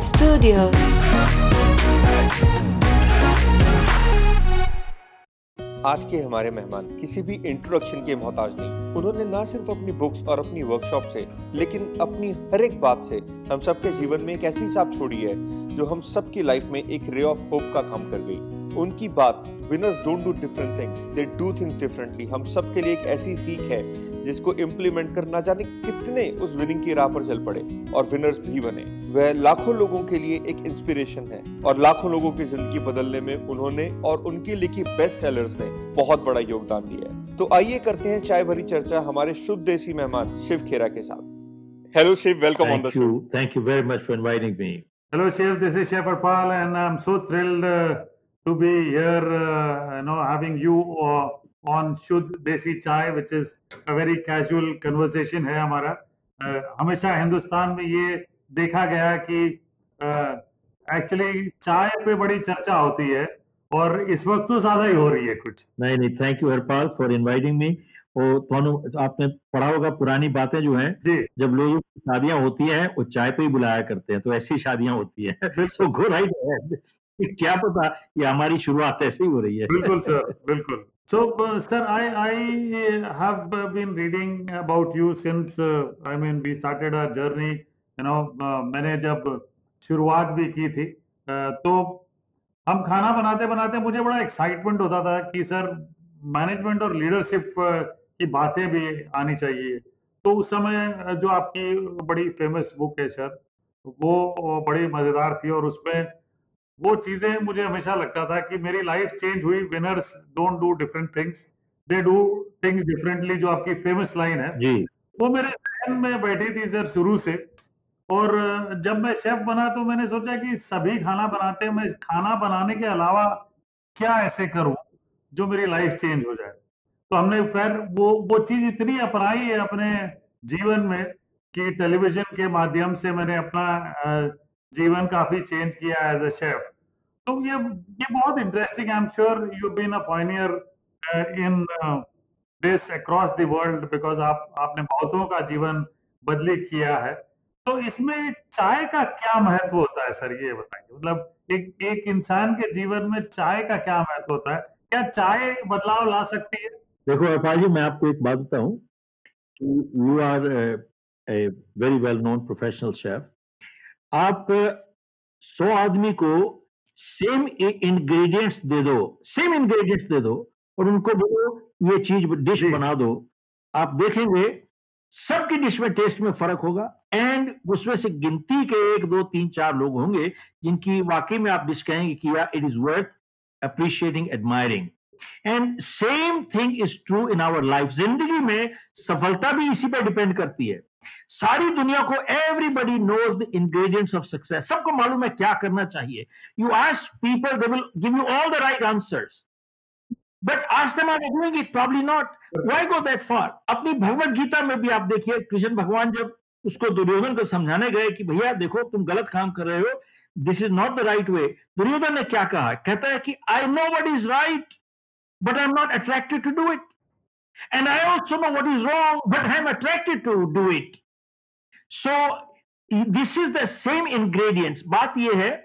Studios. आज के हमारे मेहमान किसी भी इंट्रोडक्शन के मोहताज नहीं। उन्होंने ना सिर्फ़ अपनी बुक्स और अपनी वर्कशॉप से, लेकिन अपनी हर एक बात से हम सबके जीवन में एक ऐसी छाप छोड़ी है, जो हम सबकी लाइफ में एक रे ऑफ़ होप का काम कर गई। उनकी बात winners don't do different things they do things differently हम सबके लिए एक ऐसी सीख है जिसको इम्प्लीमेंट कर ना जाने कितने उस विनिंग की राह पर चल पड़े और विनर्स भी बने वह लाखों लोगों के लिए एक इंस्पिरेशन है और लाखों लोगों की ज़िंदगी बदलने में उन्होंने और उनकी लिखी बेस्ट सेलर्स ने बहुत बड़ा योगदान दिया है तो आइए करते हैं चाय भरी चर्चा हमारे शुद्ध देसी मेहमान शिव खेरा के साथ hello Shiv welcome on the show very much for inviting me. Hello, Chef. This is Chef Arpal, and I'm so thrilled uh, to be here. Uh, you know, having you uh, on Shuddh Desi Chai which is a very casual conversation है हमारा। uh, हमेशा हिंदुस्तान में ये देखा गया कि actually uh, चाय पे बड़ी चर्चा होती है और इस वक्त तो ज़्यादा ही हो रही है कुछ। नहीं नहीं thank you Harpal for inviting me वो तो आपने पढ़ा होगा पुरानी बातें जो है जब लोग शादियाँ होती हैं वो चाय पे ही बुलाया करते हैं तो ऐसी शादियाँ होती है। सो गुड आइडिया क्या पता ये हमारी शुरुआत ऐसे ही हो रही है। बिल्कुल सर बिल्कुल। So uh, sir i i uh, have uh, been reading about you since uh, i mean we started our journey you know uh, मैंने जब शुरुआत भी की थी uh, तो हम खाना बनाते बनाते मुझे बड़ा एक्साइटमेंट होता था कि सर मैनेजमेंट और लीडरशिप की बातें भी आनी चाहिए। तो उस समय अ, जो आपकी बड़ी फ़ेमस बुक है सर वो बड़ी मज़ेदार थी और उसमें वो चीज़ें मुझे हमेशा लगता था कि मेरी लाइफ चेंज हुई winners don't do different things they do things differently जो आपकी फ़ेमस लाइन है। जी। वो मेरे जहन में बैठी थी सर शुरू से और जब मैं शेफ बना तो मैंने सोचा कि सभी खाना बनाते हैं मैं खाना बनाने के अलावा क्या ऐसे करूँ जो मेरी लाइफ चेंज हो जाए। तो हमने फिर वो वो चीज़ इतनी अपनाई है अपने जीवन में कि टेलीविज़न के माध्यम से मैंने अपना जीवन काफ़ी चेंज किया एज अ शेफ तो ये ये बहुत interesting I am sure you been a pioneer in this across the world because आप, आपने बहुतों का जीवन बदली किया है। तो इसमें चाय का क्या महत्व होता है, सर, ये बताइए? मतलब एक एक इंसान के जीवन में चाय का क्या महत्व होता है? क्या चाय बदलाव ला सकती है? देखो हरपाल जी मैं आपको एक बात बताऊँ you are a very well known professional chef आप सौ आदमी को सेम इंग्रेडिएंट्स दे दो सेम इंग्रेडिएंट्स दे दो और उनको बोलो ये चीज़ डिश बना दो। आप देखेंगे सबकी डिश में टेस्ट में फ़र्क होगा एंड उसमें से गिनती के एक दो तीन चार लोग होंगे जिनकी वाकई में आप डिश कहेंगे कि यार it is worth appreciating admiring and same thing is true in our life ज़िंदगी में सफलता भी इसी पर डिपेंड करती है। सारी दुनिया को everybody knows the ingredients of success सबको मालूम है क्या करना चाहिए। You ask people they will give you all the right answers but आज are they doing it, probably not. Why go that अपनी भगवत गीता में भी आप देखिए, कृष्ण भगवान जब उसको दुर्योधन को समझाने गए कि भैया देखो, तुम गलत काम कर रहे हो this is not the right way Duryodhan ने क्या कहा? कहता है कि I know what is right but I am not attracted to do it. And I also know what is wrong, but I'm attracted to do it. So this is the same ingredients. बात ये है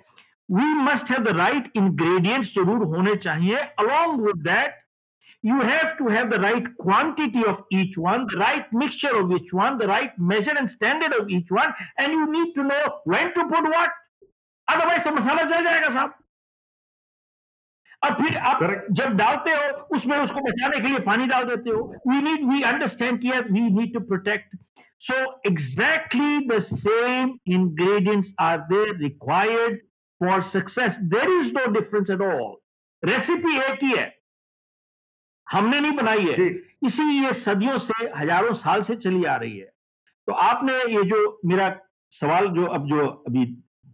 we must have the right ingredients जरूर होने चाहिए. Along with that, you have to have the right quantity of each one, the right mixture of each one, the right measure and standard of each one, and you need to know when to put what. Otherwise, तो मसाला जल जाएगा साहब. और फिर आप Correct. जब डालते हो उसमें उसको बचाने के लिए पानी डाल देते हो। वी नीड वी अंडरस्टैंड किया we need to protect so exactly the same ingredients are there required for success there is no difference at all recipe एक ही है। हमने नहीं बनाई है। इसी ये सदियों से हज़ारों साल से चली आ रही है। तो आपने ये जो मेरा सवाल जो अब जो अभी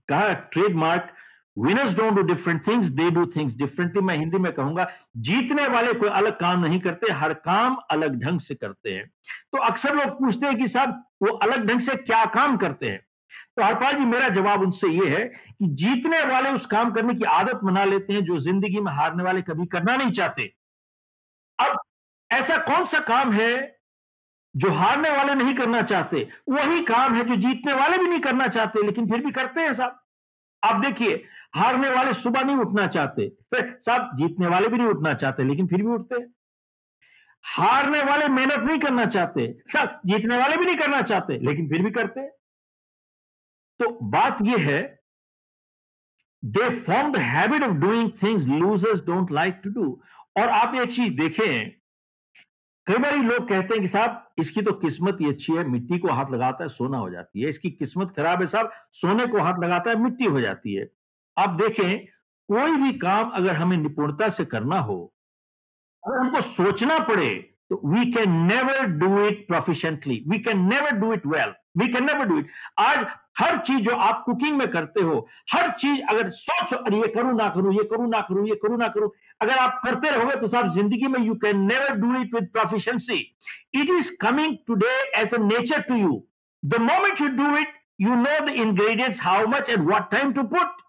कहा trademark winners don't do different things they do things differently मैं हिंदी में कहूँगा, जीतने वाले कोई अलग काम नहीं करते, हर काम अलग ढंग से करते हैं। तो अक्सर लोग पूछते हैं कि साहब, वो अलग ढंग से क्या काम करते हैं? तो हरपाल जी, मेरा जवाब उनसे ये है कि जीतने वाले उस काम करने की आदत बना लेते हैं जो ज़िंदगी में हारने वाले कभी करना नहीं चाहते। अब ऐसा कौन सा काम है जो हारने वाले नहीं करना चाहते? वही काम है जो जीतने वाले भी नहीं करना चाहते, लेकिन फिर भी करते हैं साहब। आप देखिए, हारने वाले सुबह नहीं उठना चाहते। साहब, जीतने वाले भी नहीं उठना चाहते, लेकिन फिर भी उठते। हारने वाले मेहनत नहीं करना चाहते। साहब, जीतने वाले भी नहीं करना चाहते, लेकिन फिर भी करते। तो बात यह है they form the habit of doing things losers don't like to do और आप एक चीज़ देखें कई बार लोग कहते हैं कि साहब, इसकी तो किस्मत ही अच्छी है, मिट्टी को हाथ लगाता है, सोना हो जाती है। इसकी किस्मत खराब है साहब, सोने को हाथ लगाता है, मिट्टी हो जाती है। आप देखें, कोई भी काम अगर हमें निपुणता से करना हो, अगर हमको सोचना पड़े तो we can never do it proficiently we can never do it well we can never do it आज हर चीज़ जो आप कुकिंग में करते हो, हर चीज़ अगर सोच, अरे ये करूँ ना करूँ, ये करूँ ना करूँ, ये करूँ ना करूँ, अगर आप करते रहोगे तो साहब ज़िंदगी में you can never do it with proficiency it is coming today as a nature to you the moment you do it you know the ingredients how much and what time to put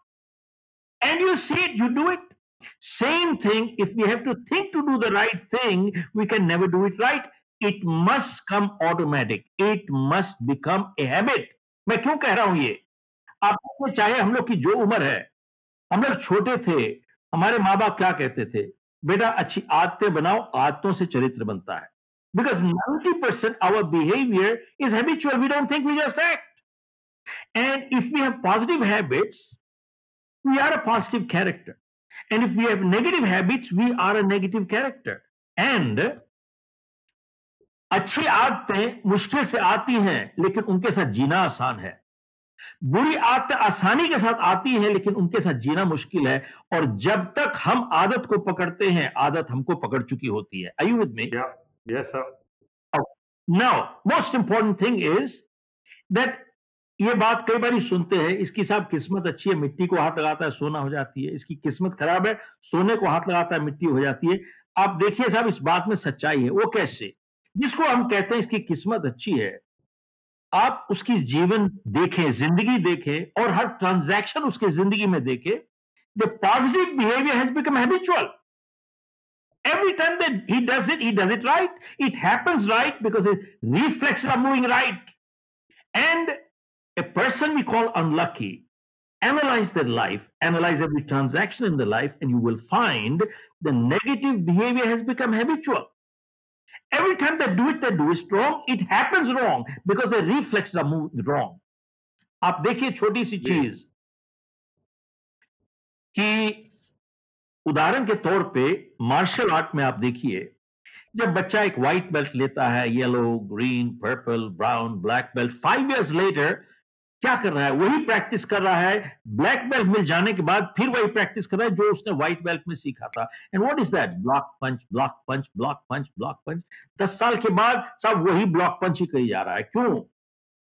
and you see it you do it same thing if you have to think to do the right thing we can never do it right it must come automatic. It must become a habit मैं क्यों कह रहा हूँ ये? आप चाहे हम लोग की जो उम्र है, हम लोग छोटे थे, हमारे माँ बाप क्या कहते थे? बेटा, अच्छी आदतें बनाओ, आदतों से चरित्र बनता है। Because ninety percent our behaviour is habitual we don't think we just act and if we have positive habits we are a positive character. And if we have negative habits, we are a negative character. And अच्छी आदतें मुश्किल से आती हैं लेकिन उनके साथ जीना आसान है। बुरी आदतें आसानी के साथ आती हैं लेकिन उनके साथ जीना मुश्किल है। और जब तक हम आदत को पकड़ते हैं आदत हमको पकड़ चुकी होती है। With me now most important thing is that ये बात कई बार सुनते हैं इसकी साहब किस्मत अच्छी है मिट्टी को हाथ लगाता है सोना हो जाती है। इसकी किस्मत खराब है सोने को हाथ लगाता है मिट्टी हो जाती है। आप देखिए साहब इस बात में सच्चाई है। वो कैसे? जिसको हम कहते हैं इसकी किस्मत अच्छी है। आप उसकी जीवन देखें, ज़िंदगी देखें और हर ट्रांजैक्शन उसके ज़िंदगी में देखें the positive behaviour has become habitual every time they he does it he does it right it happens right because it reflex are moving right and a person we call unlucky analyse the life analyse every transaction in the life and you will find the negative behaviour has become habitual Every time they do it, they do it wrong. It happens wrong because the reflexes are moving wrong. आप देखिए छोटी सी चीज़ कि उदाहरण के तौर पे martial art में आप देखिए जब बच्चा एक व्हाइट बेल्ट लेता है yellow green purple brown black belt five years later क्या कर रहा है? वही प्रैक्टिस कर रहा है। ब्लैक बेल्ट मिल जाने के बाद फिर वही प्रैक्टिस कर रहा है जो उसने व्हाइट बेल्ट में सीखा था। And what is that block punch block punch block punch block punch दस साल के बाद सब वही ब्लॉक पंच ही कही जा रहा है। क्यों?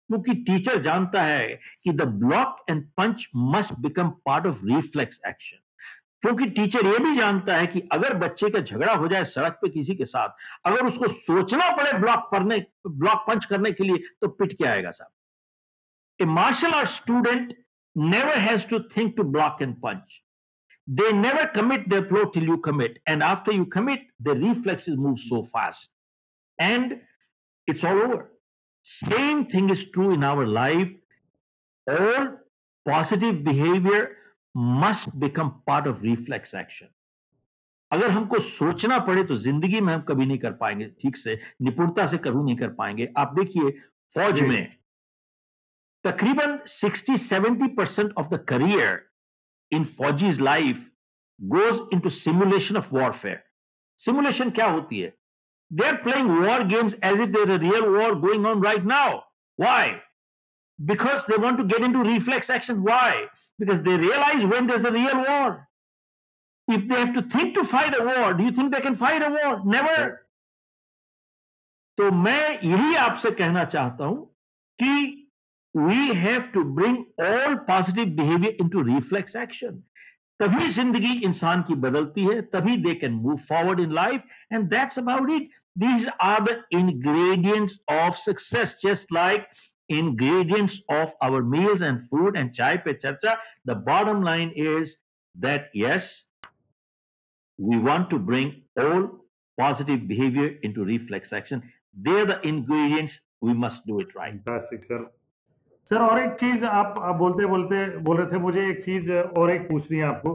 क्योंकि टीचर जानता है कि the block and punch must become part of reflex action क्योंकि टीचर ये भी जानता है कि अगर बच्चे का झगड़ा हो जाए सड़क पे किसी के साथ, अगर उसको सोचना पड़े ब्लॉक पढ़ने ब्लॉक पंच करने के लिए तो पिट के आएगा साहब A martial arts student never has to think to block and punch. They never commit their blow till you commit. And after you commit, the reflexes move so fast. And it's all over. Same thing is true in our life. All positive behavior must become part of reflex action. अगर हमको सोचना पड़े तो ज़िंदगी में हम कभी नहीं कर पाएँगे ठीक से निपुणता से कभी नहीं कर पाएँगे आप देखिए फौज में तकरीबन 60-70 percent of the career in फौजीज life goes into simulation of warfare simulation क्या होती है? They are playing war games as if there real war going on right now why because they want to get into reflex action why because they realise when there a real war if they have to think to fight a war do you think they can fight a war never तो मैं यही आपसे कहना चाहता हूँ कि we have to bring all positive behavior into reflex action. तभी जिंदगी इंसान की बदलती है तभी they can move forward in life and that's about it these are the ingredients of success just like ingredients of our meals and food and chai pe charcha the bottom line is that yes we want to bring all positive behavior into reflex action they're the ingredients we must do it right Fantastic, sir. sir और एक चीज़ आप, बोलते बोलते बोल रहे थे मुझे एक चीज़ और एक पूछनी है आपको।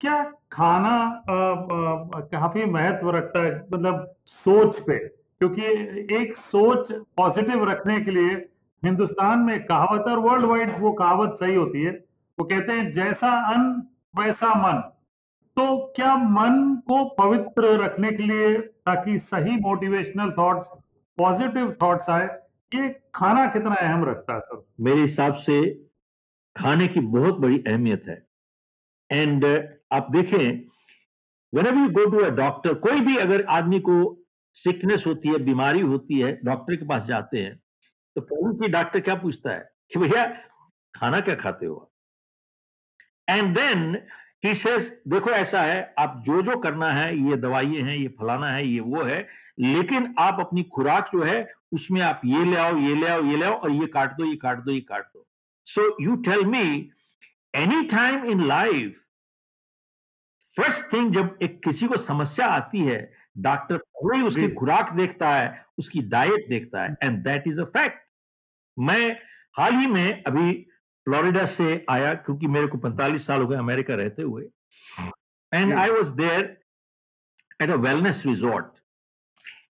क्या खाना काफ़ी महत्व रखता है मतलब सोच पे? क्योंकि एक सोच पॉजिटिव रखने के लिए हिंदुस्तान में कहावत और वर्ल्ड वाइड वो कहावत सही होती है। वो कहते हैं जैसा अन्न वैसा मन। तो क्या मन को पवित्र रखने के लिए ताकि सही मोटिवेशनल थॉट्स पॉजिटिव थॉट्स आए? ये खाना कितना अहम रखता है सर मेरे हिसाब से खाने की बहुत बड़ी अहमियत है। एंड uh, आप देखें when you go to a doctor कोई भी अगर आदमी को सिकनेस होती है बीमारी होती है डॉक्टर के पास जाते हैं तो पहले की डॉक्टर क्या पूछता है कि भैया खाना क्या खाते हो एंड देन ही सेज देखो ऐसा है आप जो जो करना है ये दवाइयाँ हैं ये फलाना है ये वो है लेकिन आप अपनी खुराक जो है उसमें आप ये ले आओ ये ले आओ ये ले आओ और ये काट दो ये काट दो ये काट दो। So you tell me any time in life first thing जब एक किसी को समस्या आती है डॉक्टर पहले ही उसकी खुराक देखता है उसकी डाइट देखता है and that is a fact मैं हाल ही में अभी फ्लोरिडा से आया क्योंकि मेरे को 45 साल हो गए अमेरिका रहते हुए। And I was there at a wellness resort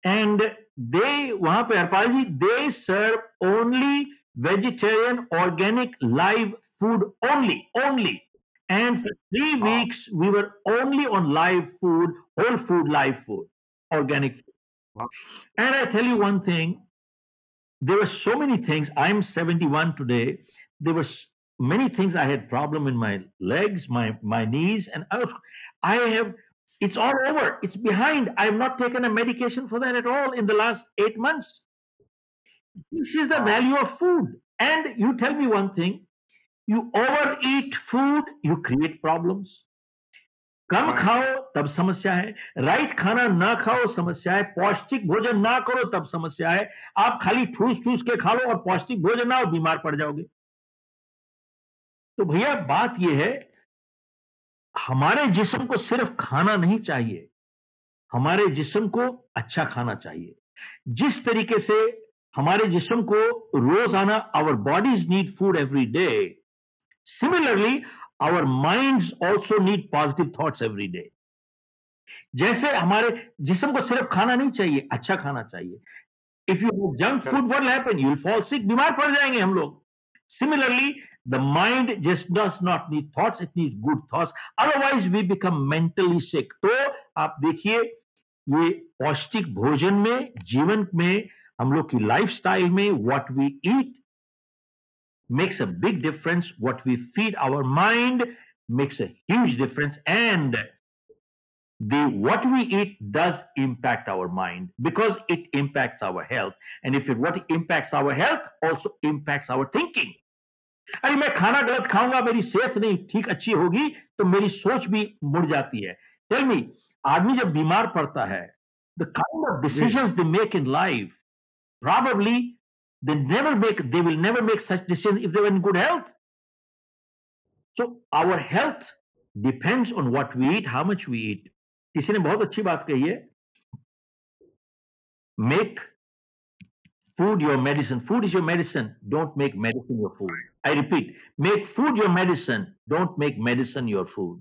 and they वहाँ पे Harpal ji they serve only vegetarian organic live food only only and for three weeks we were only on live food whole food live food organic food Wow. and i tell you one thing there were so many things i'm 71 today there was many things i had problem in my legs my my knees and i was i have it's all over. It's behind. I have not taken a medication for that at all in the last eight months. This is the value of food. And you tell me one thing you overeat food, you create problems. कम. खाओ तब समस्या है right खाना ना खाओ समस्या है पौष्टिक भोजन ना करो तब समस्या है आप खाली ठूस ठूस के खा लो और पौष्टिक भोजन ना हो बीमार पड़ जाओगे तो भैया बात यह है हमारे जिस्म को सिर्फ़ खाना नहीं चाहिए हमारे जिस्म को अच्छा खाना चाहिए। जिस तरीके से हमारे जिस्म को रोज़ाना our bodies need food every day similarly our minds also need positive thoughts every day जैसे हमारे जिस्म को सिर्फ़ खाना नहीं चाहिए अच्छा खाना चाहिए। If you junk food what happen you fall sick बीमार पड़ जाएँगे हम लोग। Similarly, the mind just does not need thoughts, it needs good thoughts. Otherwise, we become mentally sick. तो आप देखिए ये पौष्टिक भोजन में जीवन में हम लोग की लाइफस्टाइल में what we eat makes a big difference. What we feed our mind makes a huge difference. And the what we eat does impact our mind because it impacts our health. And if it what impacts our health also impacts our thinking. अरे मैं खाना गलत खाऊंगा मेरी सेहत नहीं ठीक अच्छी होगी तो मेरी सोच भी मुड़ जाती है टेल मी आदमी जब बीमार पड़ता है the kind of decisions they make in life probably they never make they will never make such decisions if they were in good health so our health depends on what we eat how much we eat किसी ने बहुत अच्छी बात कही है। Make food your medicine. Food is your medicine. Don't make medicine your food. I repeat make food your medicine. Don't make medicine your food.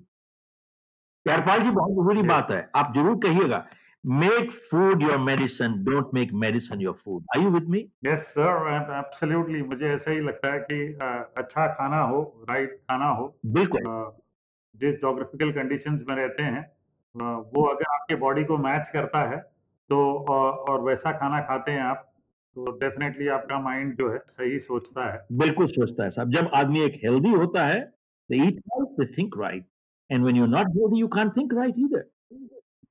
प्यारपाल ji बहुत ज़रूरी बात है। आप ज़रूर कहिएगा make food your medicine don't make medicine your food I you with me yes sir absolutely मुझे ऐसा ही लगता है कि अच्छा खाना हो राइट खाना हो बिल्कुल। जिस जोग्राफिकल कंडीशंस में रहते हैं वो अगर आपके बॉडी को मैच करता है तो और, और वैसा खाना खाते हैं आप तो डेफिनेटली आपका माइंड जो है सही सोचता है। बिल्कुल सोचता है साहब। जब आदमी एक हेल्दी होता है they eat right they think right. And when you're not healthy you can't think right either.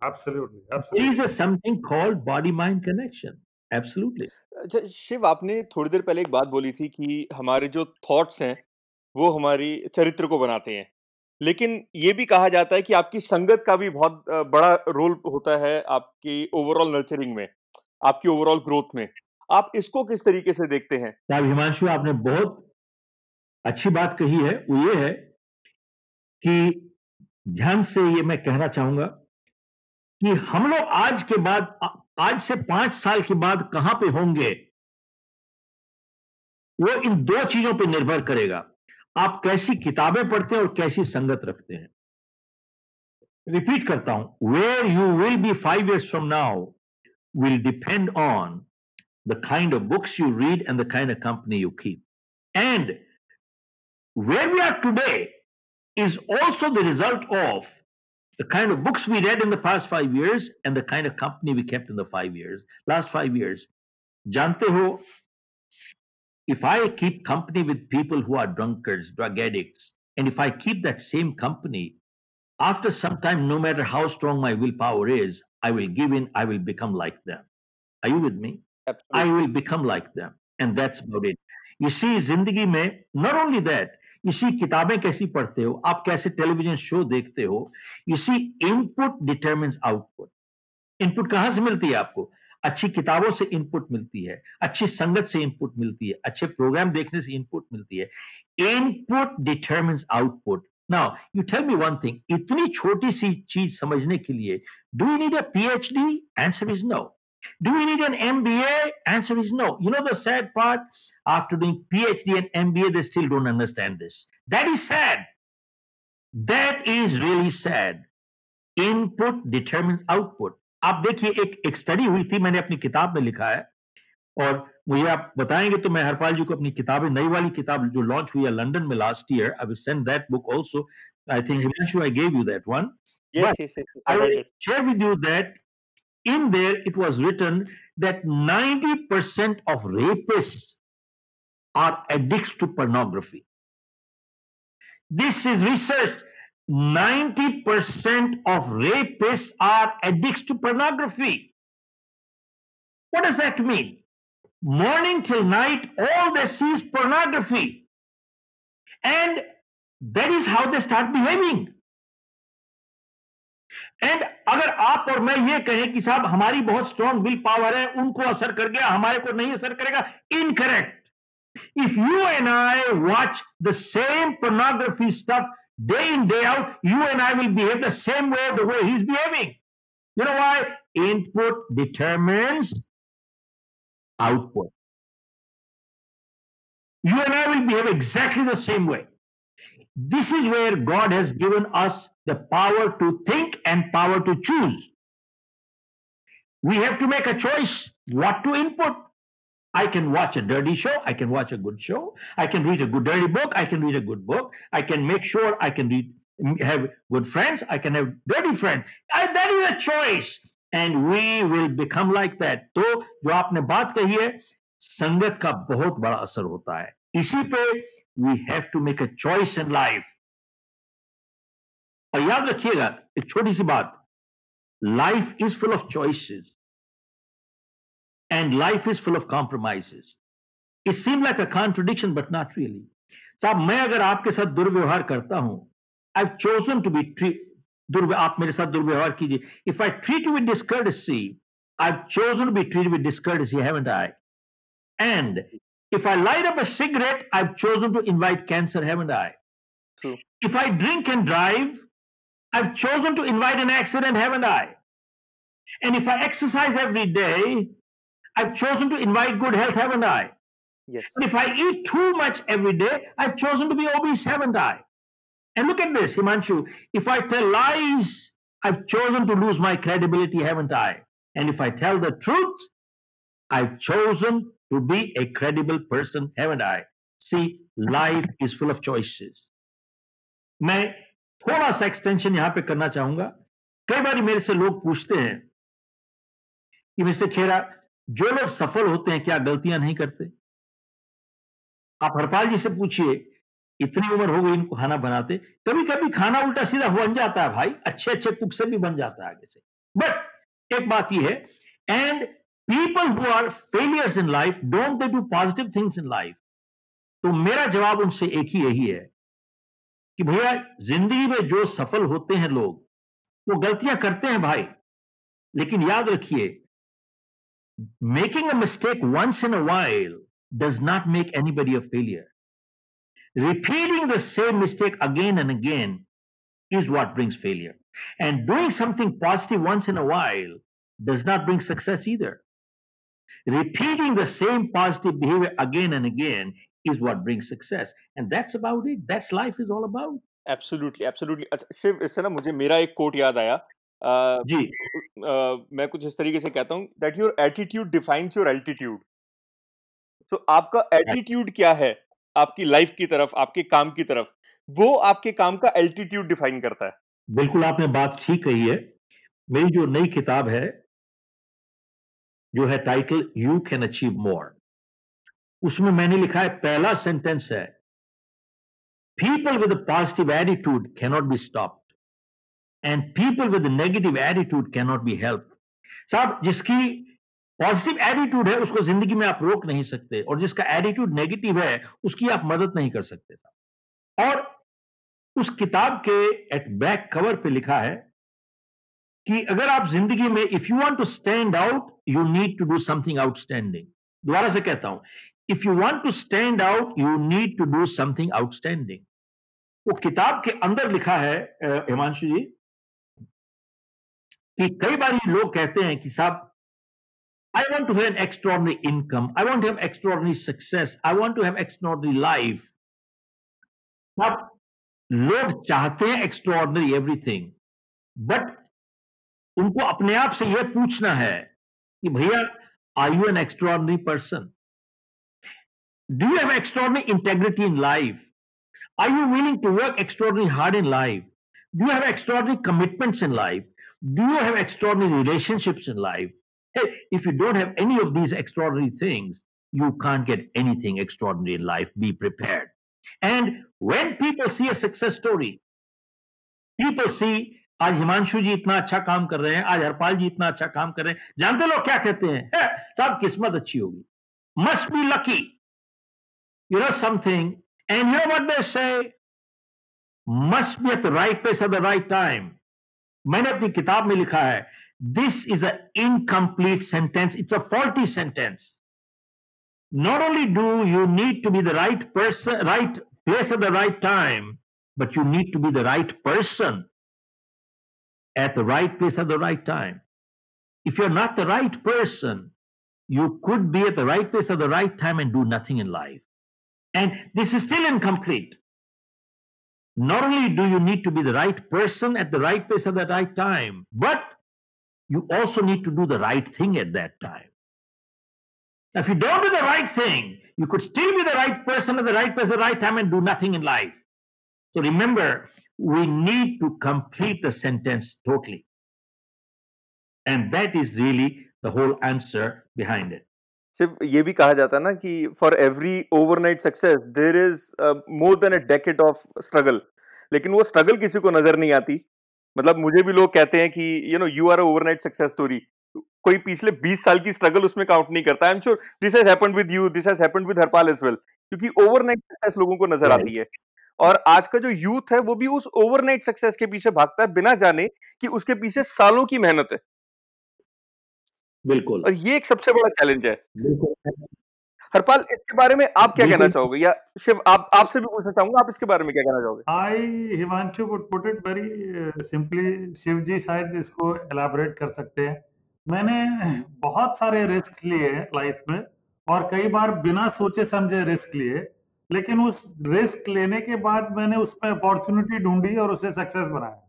Absolutely there absolutely is a something called body mind connection. Absolutely. अच्छा शिव आपने थोड़ी देर पहले एक बात बोली थी कि हमारे जो थॉट्स हैं वो हमारी चरित्र को बनाते हैं। लेकिन ये भी कहा जाता है कि आपकी संगत का भी बहुत बड़ा रोल होता है आपकी ओवरऑल नर्चरिंग में, आपकी ओवरऑल ग्रोथ में। आप इसको किस तरीके से देखते हैं? साहब हिमांशु, आपने बहुत अच्छी बात कही है, वो ये है कि ध्यान से ये मैं कहना चाहूँगा कि हम लोग आज के बाद आज से पाँच साल के बाद कहाँ पे होंगे, वो इन दो चीज़ों पर निर्भर करेगा। आप कैसी किताबें पढ़ते हैं और कैसी संगत रखते हैं। रिपीट करता हूँ where you will be five years from now will depend on the kind of books you read and the kind of company you keep and where we are today is also the result of the kind of books we read in the past five years and the kind of company we kept in the five years last five years जानते हो if I keep company with people who are drunkards, drug addicts, and if I keep that same company, after some time, no matter how strong my willpower is, I will give in, I will become like them. Are you with me? Absolutely. I will become like them. And that's about it. You see, जिंदगी में not only that, you see किताबें कैसी पढ़ते हो आप कैसे television show देखते हो you see input determines output input कहां से मिलती है आपको अच्छी किताबों से इनपुट मिलती है अच्छी संगत से इनपुट मिलती है अच्छे प्रोग्राम देखने से इनपुट मिलती है input determines output Now, you tell me one thing. इतनी छोटी सी चीज़ समझने के लिए do we need a PhD? Answer is no. Do we need an MBA? Answer is no. You know the sad part? After doing PhD and MBA, they still don't understand this. That is sad. That is really sad. Input determines output. आप देखिए एक एक study हुई थी मैंने अपनी किताब में लिखा है और मुझे आप बताएँगे तो मैं हरपाल जी को अपनी किताब नई वाली किताब जो लॉन्च हुई है लंडन में last year I send that book also I think Himanshu I gave you that one share with you that in there it was written that ninety percent of rapists are addict to pornography this is research 90% of rapists are addicts to pornography. What does that mean? Morning till night, all they see is pornography. And that is how they start behaving. And अगर आप और मैं ये कहें कि साहब हमारी बहुत स्ट्रॉन्ग विल पावर है उनको असर कर गया हमारे को नहीं असर करेगा incorrect if you and I watch the same pornography stuff day in day out you and i will behave the same way the way he's behaving you know why input determines output you and i will behave exactly the same way this is where God has given us the power to think and power to choose. We have to make a choice what to input. I can watch a dirty show. I can watch a good show. I can read a good dirty book. I can read a good book. I can make sure I can read, have good friends. I can have dirty friends. I, that is a choice. And we will become like that. तो जो आपने बात कही है संगत का बहुत बड़ा असर होता है इसी पे we have to make a choice in life. और याद रखिएगा एक छोटी सी बात life is full of choices And life is full of compromises it seem like a contradiction but not really साहब मैं अगर आपके साथ दुर्व्यवहार करता हूं आई चोजन टू बी दुर्व्य आप मेरे साथ दुर्व्यवहार कीजिए if I treat you with discourtesy I chosen to be treat with discourtesy haven't I and if I light up a cigarette, I've chosen to invite cancer, haven't I? True. If I drink and drive, I've chosen to invite an accident, haven't I? And if I exercise every day, I've chosen to invite good health, haven't I? Yes. And if I eat too much every day, I've chosen to be obese, haven't I? And look at this, Himanshu. If I tell lies, I've chosen to lose my credibility, haven't I? And if I tell the truth, I've chosen to be a credible person, haven't I? See, life is full of choices. मैं थोड़ा सा extension यहां पे करना चाहूंगा कई बार मेरे से लोग पूछते हैं कि मिस्टर खेरा जो लोग सफल होते हैं, क्या गलतियाँ नहीं करते? आप हरपाल जी से पूछिए, इतनी उम्र हो गई इनको खाना बनाते कभी कभी खाना उल्टा सीधा बन जाता है भाई अच्छे अच्छे कुक से भी बन जाता है आगे से। बट एक बात यह है and people who are failures in life don't they do positive things in life तो मेरा जवाब उनसे एक ही यही है कि भैया, ज़िंदगी में जो सफल होते हैं लोग, वो गलतियाँ करते हैं भाई, लेकिन याद रखिए Making a mistake once in a while does not make anybody a failure repeating the same mistake again and again is what brings failure and doing something positive once in a while does not bring success either repeating the same positive behavior again and again is what brings success. And that's about it. That's life is all about. Absolutely absolutely अच्छा शिव इससे ना मुझे मेरा एक coat याद आया अ, जी अ, मैं कुछ इस तरीके से कहता हूँ that your attitude defines your altitude तो आपका एटीट्यूड क्या है? आपकी लाइफ की तरफ़ आपके काम की तरफ़ वो आपके काम का एल्टीट्यूड डिफाइन करता है. बिल्कुल आपने बात ठीक कही है। मेरी जो नई किताब है जो है title you can achieve more उसमें मैंने लिखा है पहला सेंटेंस है people with positive attitude cannot be stopped and people with negative attitude cannot be help साहब, जिसकी पॉजिटिव एटीट्यूड है, उसको ज़िंदगी में आप रोक नहीं सकते। और जिसका एटीट्यूड नेगेटिव है, उसकी आप मदद नहीं कर सकते और उस किताब के एट बैक कवर पे लिखा है कि अगर आप ज़िंदगी में if you want to stand out you need to do something outstanding दोबारा से कहता हूँ if you want to stand out you need to do something outstanding वो किताब के अंदर लिखा है हिमांशु जी कि कई बार ये लोग कहते हैं कि साहब, I want to have an extraordinary income. I want to have extraordinary success. I want to have extraordinary लोग चाहते हैं एक्स्ट्रॉर्डनरी एवरीथिंग बट उनको अपने आप से यह पूछना है कि भैया are you an extraordinary person do you have extraordinary integrity in life are you willing to work extraordinary hard in life do have extraordinary commitments in life Do you have extraordinary relationships in life Hey, if you don't have any of these extraordinary things, you can't get anything extraordinary in life. Be prepared. And when people see a success story, people see आज हिमांशु जी इतना अच्छा काम कर रहे हैं आज हरपाल जी इतना अच्छा काम कर रहे हैं जानते लोग क्या कहते हैं "है, साहब किस्मत अच्छी होगी must be lucky you know something and you know what they say must be at the right place at the right time मैंने अपनी किताब में लिखा है this is an incomplete sentence it's a faulty sentence not only do you need to be the right person right place at the right time but you need to be the right person at the right place at the right time if you're not the right person you could be at the right place at the right time and do nothing in life and this is still incomplete not only do you need to be the right person at the right place at the right time but you also need to do the right thing at that time. If you don't do the right thing, you could still be the right person at the right place at the right time and do nothing in life. So remember, we need to complete the sentence totally. And that is really the whole answer behind it. सिर्फ़ ये भी कहा जाता है ना कि for every overnight success there is more than a decade of struggle लेकिन वो स्ट्रगल किसी को नज़र नहीं आती। मतलब मुझे भी लोग कहते हैं कि you know you are a overnight success story कोई पिछले 20 साल की स्ट्रगल उसमें काउंट नहीं करता। I am sure this has happened with you this has happened with Harpal as well क्योंकि ओवरनाइट सक्सेस लोगों को नज़र आती है। और आज का जो यूथ है वो भी उस ओवरनाइट सक्सेस के पीछे भागता है बिना जाने कि उसके पीछे सालों की मेहनत है। बिल्कुल। और ये एक सबसे बड़ा चैलेंज है। बिल्कुल। हरपाल इसके बारे में आप क्या कहना बिल्कुल। चाहोगे? या शिव आप आपसे भी पूछना चाहूँगा आप इसके बारे में क्या कहना चाहोगे? I Himanshu would put it very uh, simply Shiv ji शायद इसको elaborate कर सकते हैं। मैंने बहुत सारे रिस्क लिए लाइफ में और कई बार बिना सोचे समझे रिस्क लिए लेकिन उस रिस्क लेने के बाद मैंने उसमें अपॉर्चुनिटी ढूंढी और उसे सक्सेस बनाया.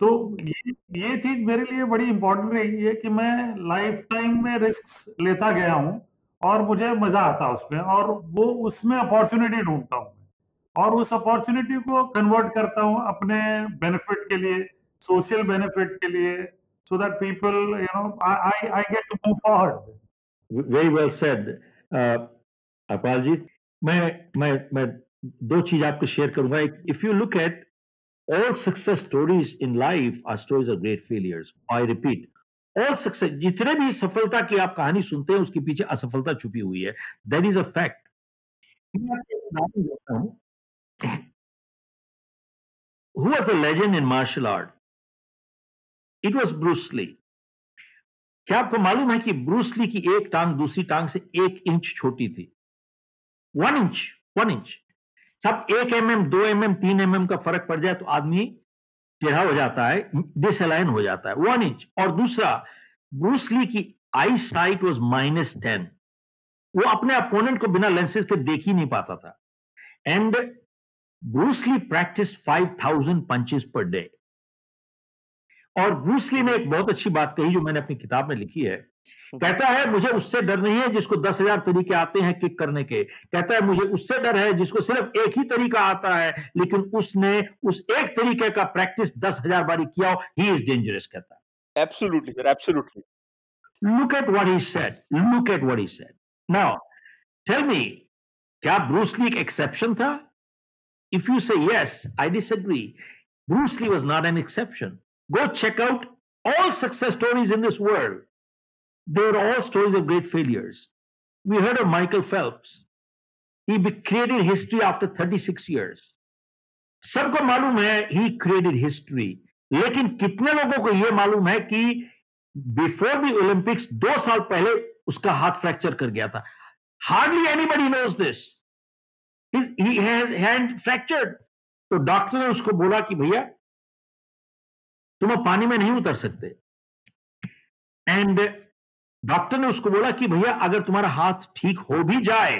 तो ये ये चीज़ मेरे लिए बड़ी इंपॉर्टेंट रही है कि मैं लाइफ टाइम में रिस्क लेता गया हूँ और मुझे मज़ा आता उसमें और वो उसमें अपॉर्चुनिटी ढूंढता हूँ और उस अपॉर्चुनिटी को कन्वर्ट करता हूँ अपने बेनिफिट के लिए सोशल बेनिफिट के लिए so that people you know I I get to move forward very well said Harpal ji मैं मैं मैं दो चीज़ आपको शेयर करूँगा। If you look at all success stories in life are stories of great failures i repeat all success जितने भी सफलता की आप कहानी सुनते हैं उसके पीछे असफलता छुपी हुई है दैट इज़ अ फैक्ट हूँ who was a legend in martial art it was bruce lee क्या आपको मालूम है कि ब्रूस ली की एक टांग दूसरी टांग से एक इंच छोटी थी वन इंच वन इंच सब एक एम एम दो एम एम तीन एम एम का फ़र्क पड़ जाए तो आदमी टेढ़ा हो जाता है, डिसअलाइन हो जाता है। वन इंच और दूसरा ब्रूस ली की eye sight was minus ten वो अपने अपोनेंट को बिना लेंसेज के देख ही नहीं पाता था। And Bruce Lee practice five thousand punches per day और ब्रूसली ने एक बहुत अच्छी बात कही जो मैंने अपनी किताब में लिखी है। कहता है मुझे उससे डर नहीं है जिसको दस हज़ार तरीके आते हैं किक करने के। कहता है मुझे उससे डर है जिसको सिर्फ़ एक ही तरीका आता है लेकिन उसने उस एक तरीके का प्रैक्टिस दस हज़ार बारी किया हो। ही इज़ डेंजरस कहता है। Absolutely sir absolutely look at what he said look at what he said now tell me क्या ब्रूस ली एक एक्सेप्शन था? If you say yes I disagree Bruce Lee was not an exception go check out all success stories in this world. They were all stories of great failures. We heard of Michael Phelps. He created history after 36 years. सबको मालूम है he created history लेकिन कितने लोगों को यह मालूम है कि बिफोर द ओलंपिक्स दो साल पहले उसका हाथ फ्रैक्चर कर गया था hardly anybody knows this he has hand fractured तो डॉक्टर ने उसको बोला कि भैया तुम पानी में नहीं उतर सकते एंड डॉक्टर ने उसको बोला कि भैया, अगर तुम्हारा हाथ ठीक हो भी जाए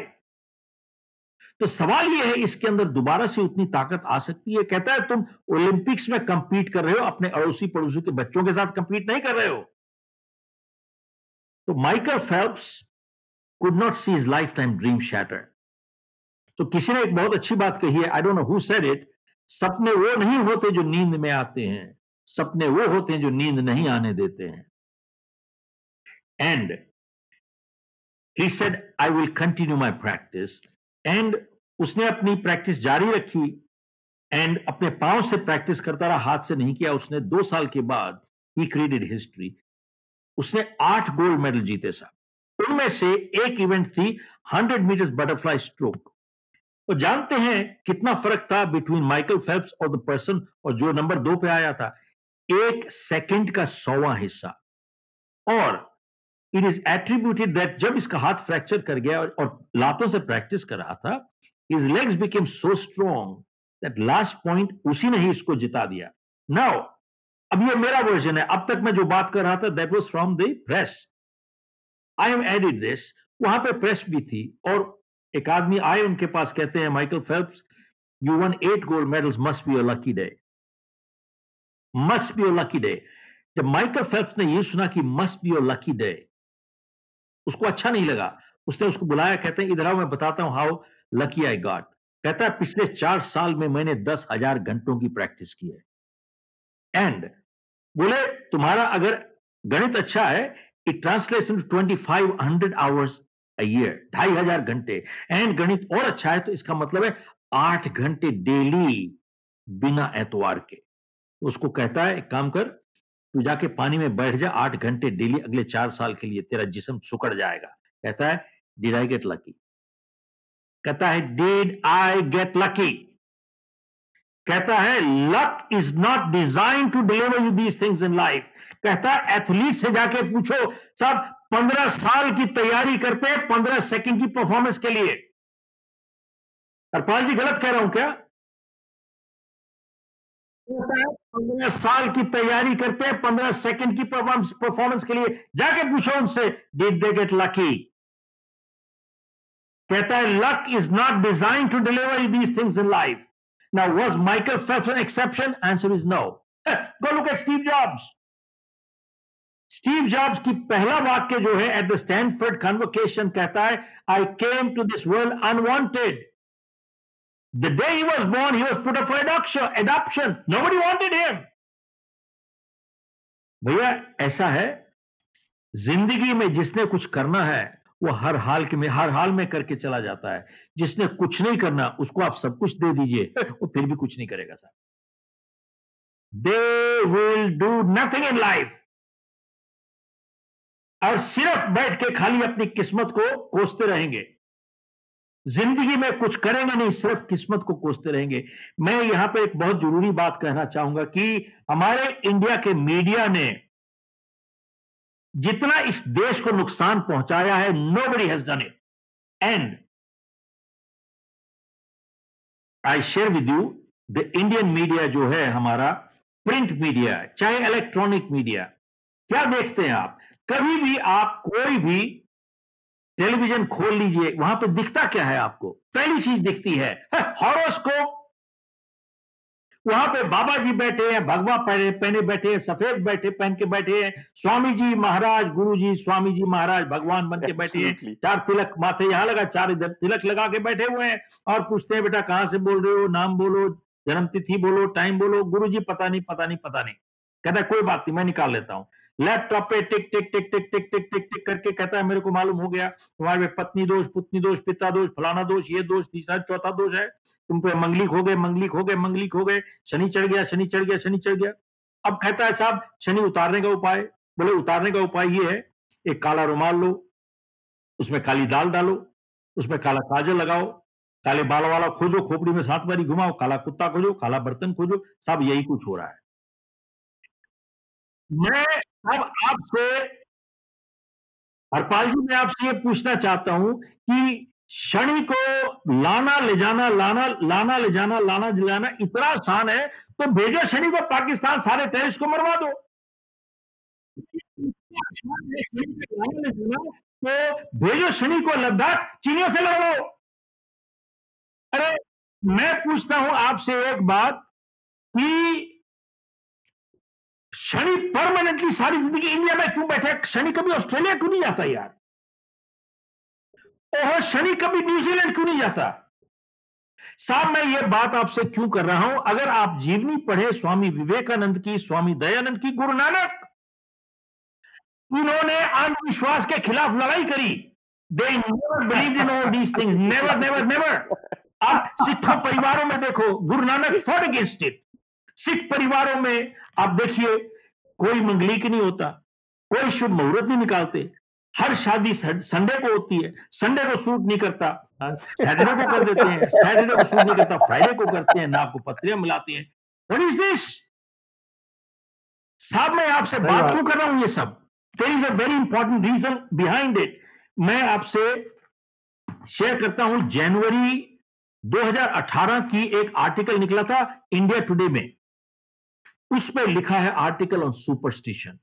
तो सवाल यह है, इसके अंदर दोबारा से उतनी ताकत आ सकती है? कहता है, तुम ओलंपिक्स में कंपीट कर रहे हो, अपने अड़ोसी पड़ोसी के बच्चों के साथ कंपीट नहीं कर रहे हो। तो Michael Phelps could not see his life time dream shatter तो किसी ने एक बहुत अच्छी बात कही है I don't know who said it सपने वो नहीं होते जो नींद में आते हैं, सपने वो होते हैं जो नींद नहीं आने देते हैं। And he said, I will continue my practice. And उसने अपनी प्रैक्टिस जारी रखी एंड अपने पाँव से प्रैक्टिस करता रहा हाथ से नहीं किया। उसने दो साल के बाद ही क्रिएटेड हिस्ट्री उसने आठ गोल्ड मेडल जीते साहब। उनमें से एक इवेंट थी हंड्रेड मीटर्स बटरफ्लाई स्ट्रोक तो जानते हैं कितना फ़र्क था बिटवीन माइकल फेल्प्स और द पर्सन और जो नंबर दो पे आया था। एक सेकंड का सौवा हिस्सा। और इट इज़ एट्रीब्यूटेड दैट जब इसका हाथ फ्रैक्चर कर गया और, और लातों से प्रैक्टिस कर रहा था his legs became so strong that last point उसी ने ही इसको जिता दिया। नाउ अब ये मेरा वर्जन है। अब तक मैं जो बात कर रहा था that was from the press I am added this वहाँ पे प्रेस भी थी और एक आदमी आए उनके पास कहते हैं Michael Phelps you won eight gold medals must be a lucky day must be a lucky day जब माइकल फेल्प्स ने ये सुना कि must be a lucky day उसको अच्छा नहीं लगा। उसने उसको बुलाया, कहते हैं, इधर आओ, मैं बताता हूँ हाउ लकी आई गॉट कहता है, पिछले चार साल में मैंने दस हज़ार घंटों की प्रैक्टिस की है। एंड बोले, तुम्हारा अगर गणित अच्छा है it translates into twenty five hundred hours year ढाई हज़ार घंटे। एंड गणित और अच्छा है तो इसका मतलब है आठ घंटे डेली बिना एतवार के। उसको कहता है, एक काम कर तू जाके पानी में बैठ जा, आठ घंटे डेली, अगले चार साल के लिए तेरा जिसम सुकड़ जाएगा। कहता है डिड आई गेट लकी कहता है डिड आई गेट लकी कहता है luck is not design to deliver you these things in life कहता है एथलीट से जाके पूछो सब पंद्रह साल की तैयारी करते हैं, पंद्रह सेकंड की परफॉर्मेंस के लिए. हरपाल जी गलत कह रहा हूँ क्या? पंद्रह साल की तैयारी करते हैं, पंद्रह सेकंड की परफॉर्मेंस के लिए जाके पूछो उनसे डिड दे गेट लकी कहता है luck is not design to deliver these things in life now was Michael an exception answer is no go look at Steve Jobs Steve Jobs की पहला वाक्य जो है एट द स्टैंडफर्ड कन्वोकेशन कहता है I came to this world unwanted The day he was born, he was put up for adoption. Adoption. Nobody wanted him. भैया ऐसा है ज़िंदगी में जिसने कुछ करना है वो हर हाल के में हर हाल में करके चला जाता है जिसने कुछ नहीं करना उसको आप सब कुछ दे दीजिए वो फिर भी कुछ नहीं करेगा साहब they will do nothing in life और सिर्फ़ बैठ के खाली अपनी किस्मत को कोसते रहेंगे ज़िंदगी में कुछ करेंगे नहीं, सिर्फ़ किस्मत को कोसते रहेंगे। मैं यहाँ पर एक बहुत ज़रूरी बात कहना चाहूँगा कि हमारे इंडिया के मीडिया ने जितना इस देश को नुकसान पहुँचाया है nobody has done it and I share with you the Indian media जो है, हमारा प्रिंट मीडिया चाहे इलेक्ट्रॉनिक मीडिया क्या देखते हैं आप? कभी भी आप कोई भी टेलीविज़न खोल लीजिए वहाँ पे दिखता क्या है आपको? पहली चीज़ दिखती है हॉरोस्कोप। वहाँ पे बाबा जी बैठे हैं भगवा पहने पहने बैठे हैं सफ़ेद बैठे पहन के बैठे हैं। स्वामी जी महाराज गुरु जी स्वामी जी महाराज भगवान बन के बैठे हैं। चार तिलक माथे यहाँ लगा चार इधर तिलक लगा के बैठे हुए हैं और पूछते हैं बेटा कहाँ से बोल रहे हो? नाम बोलो जन्म तिथि बोलो टाइम बोलो। गुरु जी पता नहीं पता नहीं पता नहीं। कहता है कोई बात नहीं मैं निकाल लेता हूँ। लैपटॉप पे टिक टिक टिक टिक टिक टिक टिक टिक करके कहता है, मेरे को मालूम हो गया, तुम्हारे में पत्नी दोष, पुतनी दोष, पिता दोष, फलाना दोष, ये दोष, तीसरा, चौथा दोष है। तुम पे मंगलिक हो गए, मंगलिक हो गए, मंगलिक हो गए, शनि चढ़ गया, शनि चढ़ गया, शनि चढ़ गया। अब कहता है साहब, शनि उतारने का उपाय, बोले उतारने का उपाय ये है, एक काला रुमाल लो, उसमें काली दाल डालो, उसमें काला काजल लगाओ, काले बाल वाला खोजो, खोपड़ी में सात बारी घुमाओ, काला कुत्ता खोजो, काला बर्तन खोजो, साहब यही कुछ हो रहा है। मैं अब आपसे, हरपाल जी, मैं आपसे ये पूछना चाहता हूँ कि शनि को लाना, ले जाना, लाना लाना, ले जाना, लाना, ले जाना इतना आसान है तो भेजो शनि को पाकिस्तान, सारे टेरिस को मरवा दो। तो भेजो शनि को लद्दाख, चीनियों से लड़वाओ। अरे, मैं पूछता हूँ आपसे एक बात कि शनि परमानेंटली सारी ज़िंदगी इंडिया में क्यों बैठे शनि कभी ऑस्ट्रेलिया क्यों नहीं जाता यार? ओह, शनि कभी न्यूजीलैंड क्यों नहीं जाता? साहब, मैं ये बात आपसे क्यों कर रहा हूँ? अगर आप जीवनी पढ़े स्वामी विवेकानंद की, स्वामी दयानंद की, गुरु नानक, इन्होंने अंधविश्वास के खिलाफ लड़ाई करी। They believe in all these things never never never आप सिखों परिवारों में देखो, Guru Nanak for against it Sikh परिवारों में आप देखिए कोई मंगलिक नहीं होता कोई शुभ मुहूर्त नहीं निकालते। हर शादी संडे को होती है संडे को सूट नहीं करता। सैटरडे को कर देते हैं सैटरडे को सूट नहीं करता फ्राइडे को करते हैं नाक को पत्रियाँ मिलाते हैं। व्हाट इज़ दिस साहब मैं आपसे बात क्यों कर रहा हूँ ये सब? There is a very important reason behind it मैं आपसे शेयर करता हूँ जनवरी 2018 की एक आर्टिकल निकला था इंडिया टुडे में। उसमें लिखा है आर्टिकल ऑन सुपरस्टिशन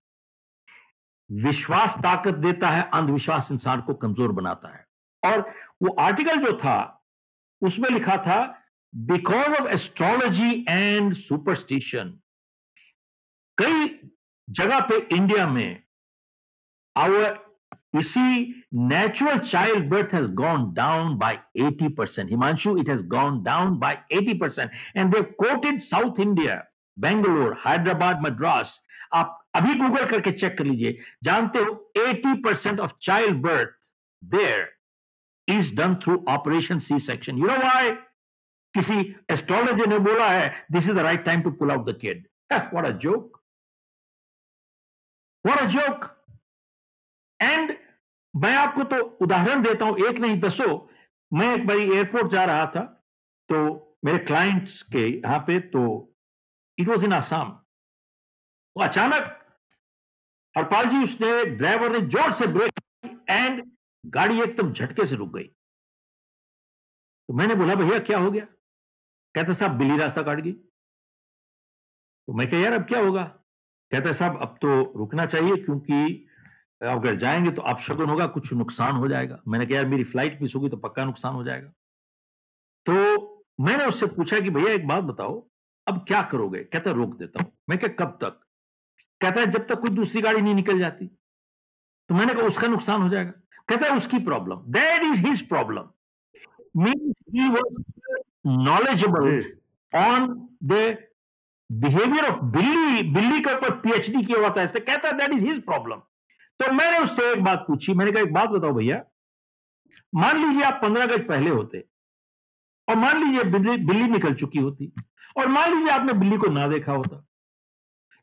विश्वास ताकत देता है अंधविश्वास इंसान को कमज़ोर बनाता है और वो आर्टिकल जो था उसमें लिखा था because of astrology and superstition कई जगह पे इंडिया में आवर इसी natural child birth has gone down by 80%. Himanshu, it has gone down by 80%. And they've quoted South India, Bangalore, Hyderabad Madras आप अभी गूगल करके चेक कर लीजिए। जानते हो 80% child birth there is done through operation C section. You know why? किसी astrologer ने बोला है this is the right time to pull out the kid what a joke what a joke and मैं आपको तो उदाहरण देता हूँ एक नहीं दसो। मैं एक बारी एयरपोर्ट जा रहा था तो मेरे क्लाइंट्स के यहाँ पे तो इट वॉज़ इन आसाम तो अचानक हरपाल जी उसने ड्राइवर ने ज़ोर से ब्रेक एंड गाड़ी एकदम झटके से रुक गई। तो मैंने बोला, भैया, क्या हो गया? कहता, साहब, बिल्ली रास्ता काट गई। तो मैं कह, यार, अब क्या होगा? कहते, साहब, अब तो रुकना चाहिए क्योंकि अगर जाएँगे तो आप शगुन होगा, कुछ नुकसान हो जाएगा। मैंने कहा, यार, मेरी फ़्लाइट मिस होगी तो पक्का नुकसान हो जाएगा। तो मैंने उससे पूछा कि, भैया, एक बात बताओ अब क्या करोगे? कहता रोक देता हूँ। मैं क्या कब तक? कहता है जब तक कोई दूसरी गाड़ी नहीं निकल जाती। तो मैंने कहा उसका नुकसान हो जाएगा। कहता है उसकी problem that is his problem means he was knowledgeable on the behaviour of बिल्ली बिल्ली के ऊपर पीएचडी किया हुआ था इससे कहता है दैट इज़ हिज प्रॉब्लम तो मैंने उससे एक बात पूछी। मैंने कहा एक बात बताओ भैया। मान लीजिए आप पंद्रह गज पहले होते और मान लीजिए बिल्ली बिल्ली निकल चुकी होती। और मान लीजिए आपने बिल्ली को ना देखा होता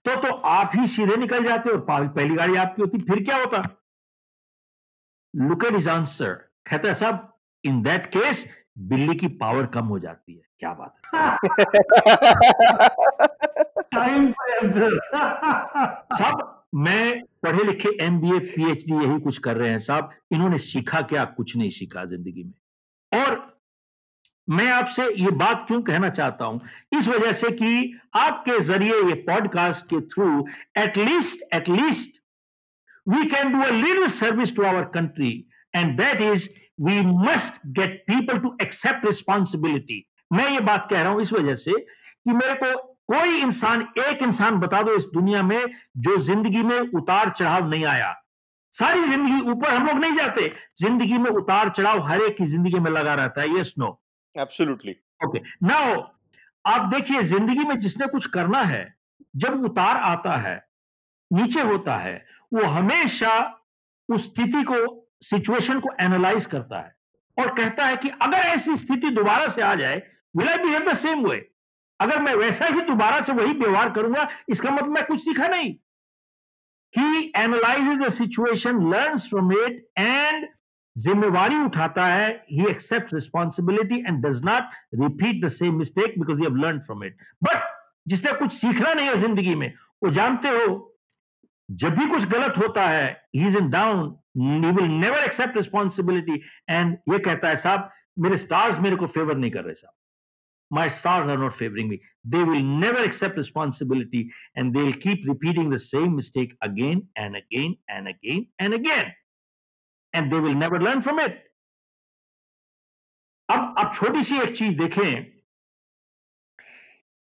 तो तो आप ही सीधे निकल जाते और पहली गाड़ी आपकी होती फिर क्या होता? लुक एट इज़ आंसर कहता है साहब इन दैट केस बिल्ली की पावर कम हो जाती है। क्या बात है टाइम साहब मैं पढ़े लिखे एम बी ए पीएचडी यही कुछ कर रहे हैं साहब। इन्होंने सीखा क्या? कुछ नहीं सीखा ज़िंदगी में। और मैं आपसे ये बात क्यों कहना चाहता हूँ? इस वजह से कि आपके ज़रिए ये पॉडकास्ट के through at least at least we can do a little service to our country and that is we must get people to accept responsibility मैं ये बात कह रहा हूँ इस वजह से कि मेरे को कोई इंसान, एक इंसान बता दो इस दुनिया में जो ज़िंदगी में उतार चढ़ाव नहीं आया। सारी ज़िंदगी ऊपर हम लोग नहीं जाते। ज़िंदगी में उतार चढ़ाव हर एक की ज़िंदगी में लगा रहता है yes no absolutely okay, now आप देखिए, ज़िंदगी में जिसने कुछ करना है, जब उतार आता है, नीचे होता है, वो हमेशा उस स्थिति को सिचुएशन को एनालाइज करता है और कहता है कि अगर ऐसी स्थिति दोबारा से आ जाए will I behave the same way अगर मैं वैसा ही दोबारा से वही व्यवहार करूँगा, इसका मतलब मैं कुछ सीखा नहीं। He analyses the situation learn from it and जिम्मेवारी उठाता है he accept responsibility and does not repeat the same mistake because you have learn from it but जिसने कुछ सीखना नहीं है ज़िंदगी में, वो जानते हो, जब भी कुछ गलत होता है he is in down you will never accept responsibility and ये कहता है, साहब, मेरे स्टार्स मेरे को फेवर नहीं कर रहे साहब my stars are not favoring me. They will never accept responsibility and they'll keep repeating the same mistake again and again and again and again. And they will never learn from it. अब अब छोटी सी एक चीज़ देखें।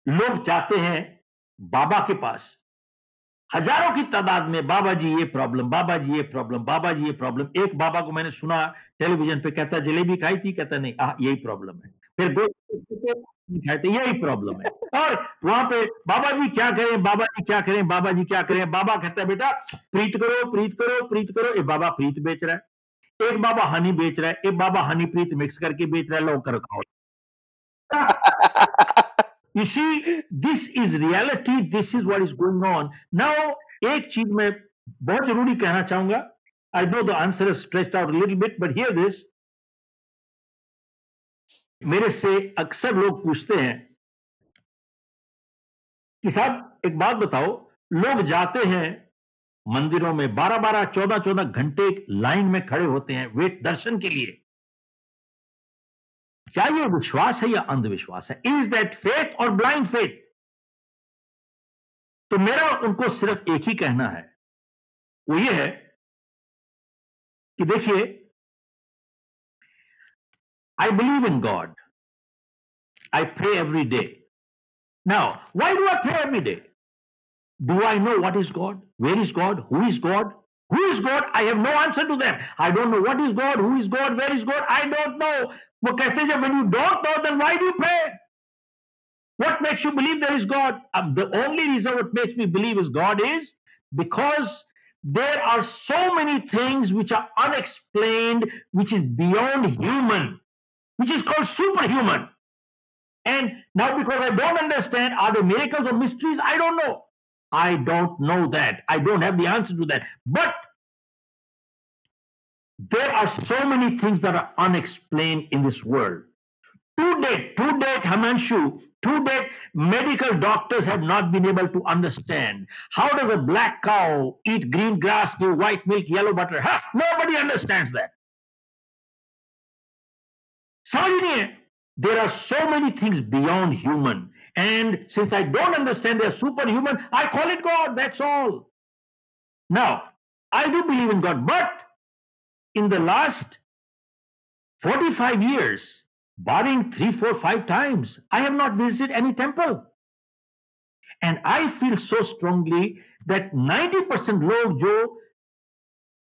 लोग जाते हैं बाबा के पास। हज़ारों की तादाद में बाबा जी ये प्रॉब्लम बाबा जी ये प्रॉब्लम बाबा जी ये प्रॉब्लम एक बाबा को मैंने सुना टेलीविज़न पे कहता जलेबी खाई थी कहता नहीं आ, यही प्रॉब्लम है। फिर दो थे यही प्रॉब्लम है। और वहाँ पे बाबा जी क्या करें बाबा जी क्या करें बाबा जी क्या करें? बाबा कहता है बेटा प्रीत करो प्रीत करो प्रीत करो। एक बाबा प्रीत बेच रहा है। एक बाबा हनी बेच रहा है एक बाबा हनी प्रीत मिक्स करके बेच रहा है लो कर खाओ। You see, this is reality. This is what is going on. Now, एक चीज़ मैं बहुत ज़रूरी कहना चाहूँगा। I know the answer is stretched out little bit but here this मेरे से अक्सर लोग पूछते हैं कि साहब, एक बात बताओ, लोग जाते हैं मंदिरों में 12 12 14 14 घंटे लाइन में खड़े होते हैं वेट दर्शन के लिए। क्या ये विश्वास है या अंधविश्वास है? इज़ दैट फेथ और ब्लाइंड फेथ तो मेरा उनको सिर्फ़ एक ही कहना है। वो ये है कि देखिए I believe in God. I pray every day. Now, why do I pray every day? Do I know what is God? Where is God? Who is God? Who is God? I have no answer to them. I don't know what is God, who is God, where is God. I don't know. but When you don't know, then why do you pray? What makes you believe there is God? Um, the only reason what makes me believe is God is because there are so many things which are unexplained, which is beyond human which is called superhuman. And now, because I don't understand, are there miracles or mysteries? I don't know. I don't know that. I don't have the answer to that. But there are so many things that are unexplained in this world. To date, to date, Hamanshu, to date, medical doctors have not been able to understand how does a black cow eat green grass, give white milk, yellow butter. Huh? Nobody understands that. समझ नहीं है there are so many things beyond human and since i don't understand they're superhuman i call it god that's all now i do believe in god but in the last 45 years barring three four five times i have not visited any temple and i feel so strongly that 90% लोग जो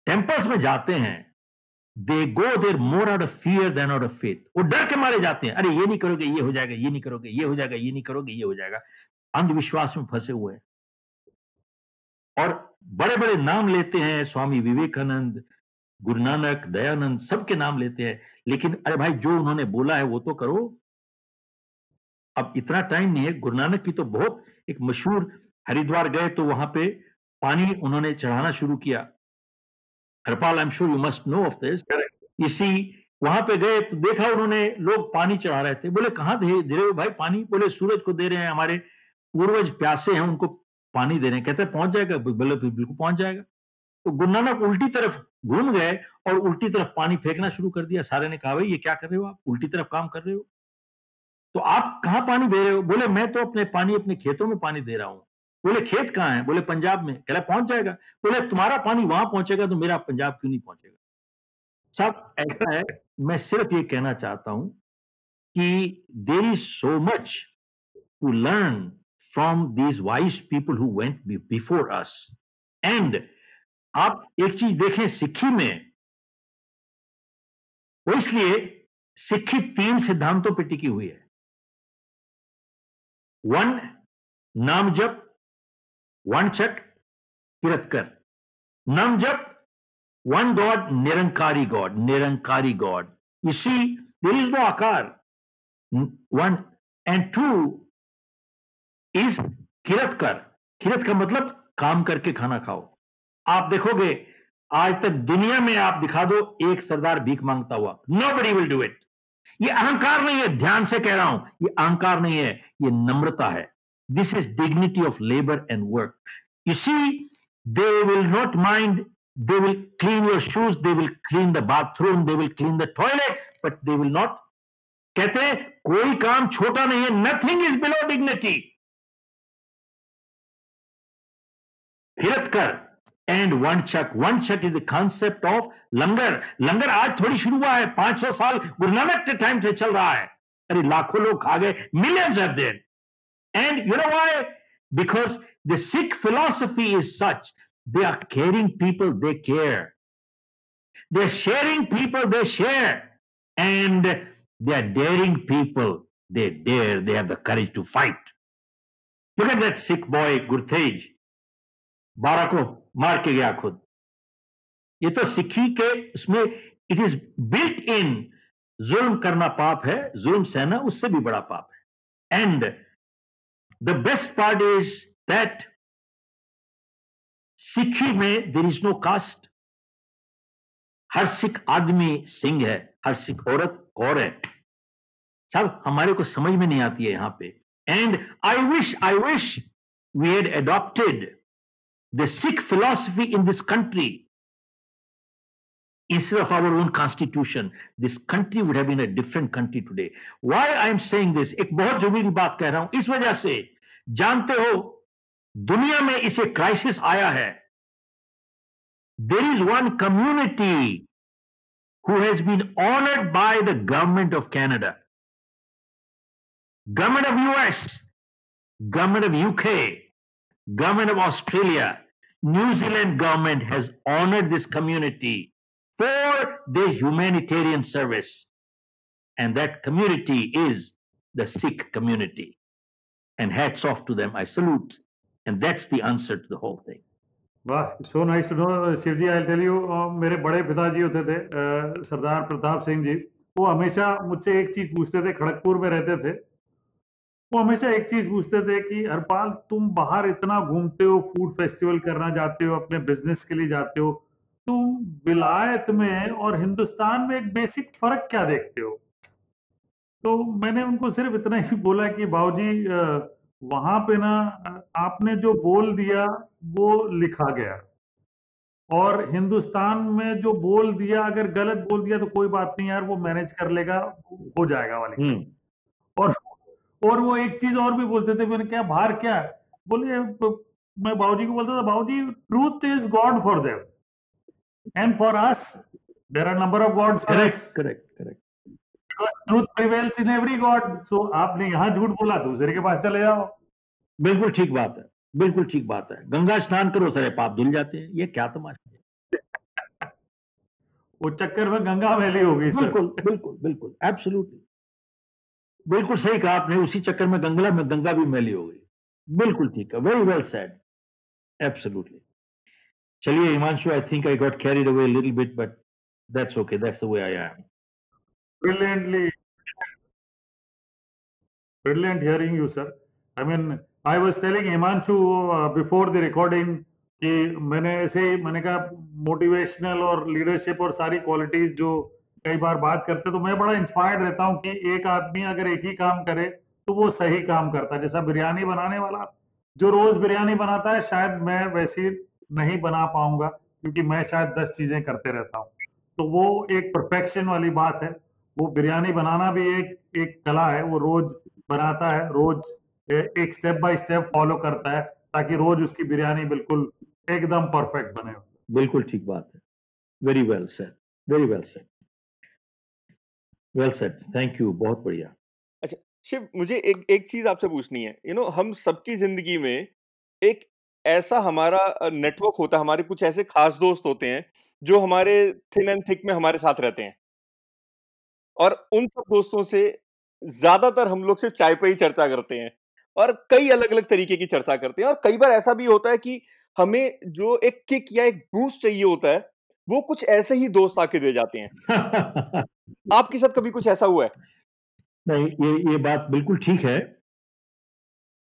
temples में जाते हैं they go there more out of fear than out of faith वो डर के मारे जाते हैं। अरे, ये नहीं करोगे, ये हो जाएगा, ये नहीं करोगे, ये हो जाएगा, ये नहीं करोगे, ये हो जाएगा। अंधविश्वास में फंसे हुए हैं। और बड़े बड़े नाम लेते हैं, स्वामी विवेकानंद, गुरु नानक, दयानंद, सबके नाम लेते हैं। लेकिन अरे भाई, जो उन्होंने बोला है, वो तो करो। अब इतना टाइम नहीं है। गुरु नानक की तो बहुत एक मशहूर हरिद्वार गए तो वहाँ पे पानी उन्होंने चढ़ाना शुरू किया। Harpal I am sure you must know of this इसी वहाँ पे गए तो देखा उन्होंने लोग पानी चढ़ा रहे थे। बोले कहाँ दे दे रहे हो भाई पानी? बोले सूरज को दे रहे हैं हमारे पूर्वज प्यासे हैं उनको पानी दे रहे हैं। कहते पहुँच जाएगा बोले बिल्कुल पहुँच जाएगा। तो गुरु नानक उल्टी तरफ़ घूम गए और उल्टी तरफ़ पानी फेंकना शुरू कर दिया। सारे ने कहा भाई ये क्या कर रहे हो आप? उल्टी तरफ़ काम कर रहे हो? तो आप कहाँ पानी दे रहे हो? बोले मैं तो अपने पानी अपने खेतों में पानी दे रहा हूँ। बोले, खेत कहाँ है? बोले, पंजाब में। कह पहुँच जाएगा। बोले, तुम्हारा पानी वहाँ पहुंचेगा तो मेरा पंजाब क्यों नहीं पहुंचेगा? साहब, ऐसा है, मैं सिर्फ़ ये कहना चाहता हूँ कि there is so much to learn from these wise people who went before us and आप एक चीज़ देखें, सिक्खी में वो इसलिए सिक्खी तीन सिद्धांतों पर टिकी हुई है। वन, नाम जप वन चट किरतकर नाम जप one God, Nirankari God, Nirankari God. You see, there is no akar. One and two is किरत किरत का मतलब काम करके खाना खाओ आप देखोगे आज तक दुनिया में आप दिखा दो एक सरदार भीख माँगता हुआ nobody will do it ये अहंकार नहीं है ध्यान से कह रहा हूँ ये अहंकार नहीं है ये नम्रता है this is dignity of labour and work you see they will not mind they will clean your shoes. They will clean the bathroom. They will clean the toilet. But they will not. कहते हैं, कोई काम छोटा नहीं है. Nothing is below dignity हिरत कर and वन चक वन चक is the concept of langar. लंगर आज थोड़ी शुरू हुआ है. 500 साल गुरु नानक के टाइम से चल रहा है. अरे लाखों लोग खा गए. Millions of them And you know why because the Sikh philosophy is such They are caring people, they care. They're sharing people, they share. And they are daring people, they dare, they have the courage to fight. Look at that sick boy, Gurtej. बारह को मार के गया खुद ये तो सिक्खी के उसमें इट इज बिल्ट इन जुल्म करना पाप है जुल्म सहना उससे भी बड़ा पाप है and the best part is that Sikhi में देर इज़ नो कास्ट हर सिख आदमी सिंह है, हर सिख औरत और है। सब हमारे को समझ में नहीं आती है यहाँ पे। And I wish I wish we had adopted the Sikh philosophy in this country instead of our own constitution this country would have been a different country today why i am saying this एक बहुत जरूरी बात कह रहा हूं इस वजह से जानते हो दुनिया में इसे क्राइसिस आया है there is one community who has been honoured by the government of Canada government of US, government of UK, government of Australia, New Zealand government has honored this community for their humanitarian service. And that community is the Sikh community. And hats off to them. I salute And that's the answer to the whole thing. वाह so nice to know Shiv ji I tell you मेरे बड़े पिताजी होते थे uh, सरदार प्रताप सिंह जी वो हमेशा मुझसे एक चीज़ पूछते थे खड़गपुर में रहते थे वो हमेशा एक चीज़ पूछते थे कि हरपाल तुम बाहर इतना घूमते हो फ़ूड फेस्टिवल करना जाते हो अपने बिज़नेस के लिए जाते हो तुम विलायत में और हिंदुस्तान में एक बेसिक फ़र्क क्या देखते हो? तो मैंने उनको सिर्फ़ इतना ही बोला कि बाबूजी uh, वहाँ पे ना आपने जो बोल दिया वो लिखा गया। और हिंदुस्तान में जो बोल दिया अगर गलत बोल दिया तो कोई बात नहीं यार वो मैनेज कर लेगा हो जाएगा वाली हम्म। और और वो एक चीज़ और भी बोलते थे मैंने क्या बाहर क्या बोले मैं बाबूजी को बोलता था बाबूजी truth is God for them and for us there are number of gods correct correct correct truth prevails in every God so आपने यहाँ झूठ बोला दूसरे के पास चले जाओ। बिल्कुल ठीक बात है बिल्कुल ठीक बात है। गंगा स्नान करो सारे पाप धुल जाते हैं। ये क्या तमाशा है? वो चक्कर में गंगा मैली हो गई बिल्कुल बिल्कुल बिल्कुल एब्सोल्युटली बिल्कुल सही कहा आपने उसी चक्कर में गंगला में गंगा भी मैली हो गई। बिल्कुल ठीक है वेरी वेल सेड एब्सोल्युटली चलिए Himanshu I think I got carried away little bit but that's okay that's the way I am brilliantly. Brilliant hearing you sir. I mean i was telling himanshu uh, before the recording कि मैंने ऐसे ही मैंने कहा motivational और leadership और सारी qualities जो कई बार बात करते तो मैं बड़ा इंस्पायर्ड रहता हूँ कि एक आदमी अगर एक ही काम करे तो वो सही काम करता है। जैसा बिरयानी बनाने वाला जो रोज बिरयानी बनाता है शायद मैं वैसी नहीं बना पाऊँगा क्योंकि मैं शायद दस चीज़ें करते रहता हूँ। तो वो एक परफेक्शन वाली बात है। वो बिरयानी बनाना भी एक एक कला है। वो रोज बनाता है रोज एक स्टेप बाय स्टेप फॉलो करता है ताकि रोज उसकी बिरयानी बिल्कुल एकदम परफेक्ट बने। बिल्कुल ठीक बात है। Very well sir very well said well said thank you बहुत बढ़िया। अच्छा शिव मुझे एक एक चीज़ आपसे पूछनी है। यू you नो know, हम सबकी ज़िंदगी में एक ऐसा हमारा नेटवर्क होता है हमारे कुछ ऐसे खास दोस्त होते हैं जो हमारे थिन एंड थिक में हमारे साथ रहते हैं। और उन सब दोस्तों से ज़्यादातर हम लोग सिर्फ़ चाय पे ही चर्चा करते हैं और कई अलग अलग तरीके की चर्चा करते हैं। और कई बार ऐसा भी होता है कि हमें जो एक किक या एक बूस्ट चाहिए होता है वो कुछ ऐसे ही दोस्त आके दे जाते हैं। आपके साथ कभी कुछ ऐसा हुआ है? नहीं ये ये बात बिल्कुल ठीक है।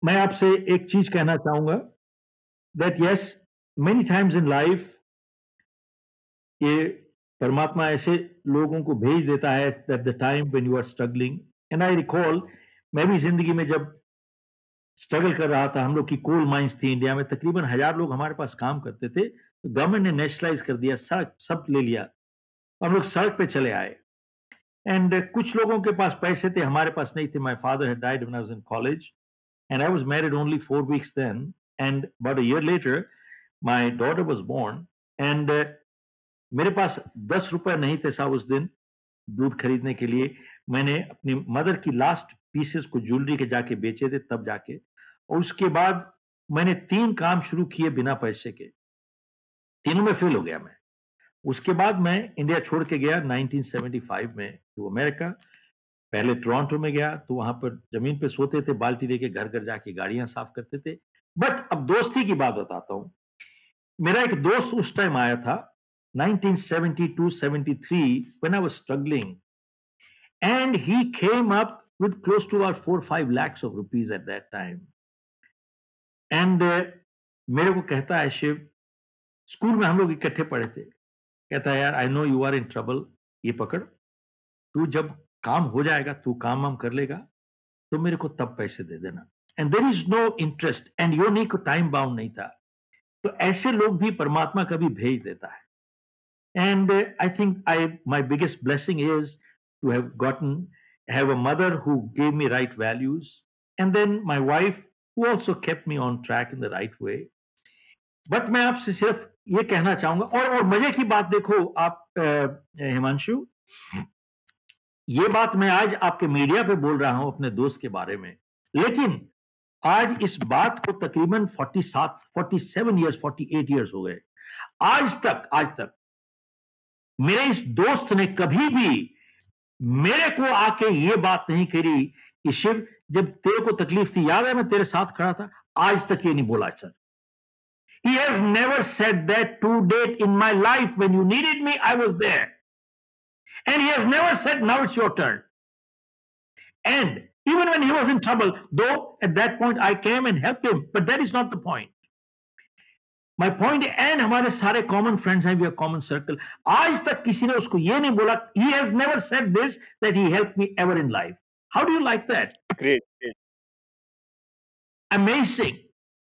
मैं आपसे एक चीज़ कहना चाहूँगा। That yes many times in life ये परमात्मा ऐसे लोगों को भेज देता है at the time when you are struggling and I recall मैं भी ज़िंदगी में जब स्ट्रगल कर रहा था, हम लोग की कोल माइंस थी इंडिया में, तकरीबन हज़ार लोग हमारे पास काम करते थे तो गवर्नमेंट ने नेशनलाइज कर दिया सड़क सब ले लिया। हम लोग सड़क पे चले आए। एंड कुछ लोगों के पास पैसे थे, हमारे पास नहीं थे। My father had died when I was in college and I was married only 4 weeks then and a year later my daughter was born and मेरे पास दस रुपए नहीं थे साहब उस दिन दूध खरीदने के लिए। मैंने अपनी मदर की लास्ट पीसेस को ज्वेलरी के जाके बेचे थे तब जाके। और उसके बाद मैंने तीन काम शुरू किए बिना पैसे के। तीनों में फेल हो गया मैं। उसके बाद मैं इंडिया छोड़ के गया 1975 में टू अमेरिका पहले टोरंटो में गया तो वहाँ पर ज़मीन पे सोते थे, बाल्टी लेके घर घर जाके गाड़ियाँ साफ़ करते थे। बट अब दोस्ती की बात बताता हूँ। मेरा एक दोस्त उस टाइम आया था 1972-73 when I was struggling, and he came up with close to about four five lakhs of rupees at that time. And uh, मेरे को कहता है शिव स्कूल में हम लोग इकट्ठे पढ़े थे। कहता है यार I know you are in trouble ये पकड़। तू जब काम हो जाएगा तू काम वाम कर लेगा तो मेरे को तब पैसे दे देना। And there is no interest and यो नहीं को टाइम बाउंड नहीं था। तो ऐसे लोग भी परमात्मा कभी भेज देता है। And I think I my biggest blessing is to have gotten have a mother who gave me right values and then my wife who also kept me on track in the right way but मैं आपसे सिर्फ़ ये कहना चाहूँगा, और और मज़े की बात देखो आप uh, हिमांशु। ये बात मैं आज आपके मीडिया पे बोल रहा हूँ अपने दोस्त के बारे में। लेकिन आज इस बात को तकरीबन 47 ईयर फोर्टी एट ईयर्स हो गए। आज तक आज तक मेरे इस दोस्त ने कभी भी मेरे को आके ये बात नहीं करी कि शिव, जब तेरे को तकलीफ़ थी, याद है मैं तेरे साथ खड़ा था? आज तक ये नहीं बोला, sir. He has never said that to date in my life when you need needed me I was there and he has never said now it's your turn and even when he was in trouble, though at that point I came and helped him, but that is not the point. My point and हमारे सारे common friends हैं we are common circle आज तक किसी ने उसको ये नहीं बोला he has never said this that he help me ever in life how do you like that great amazing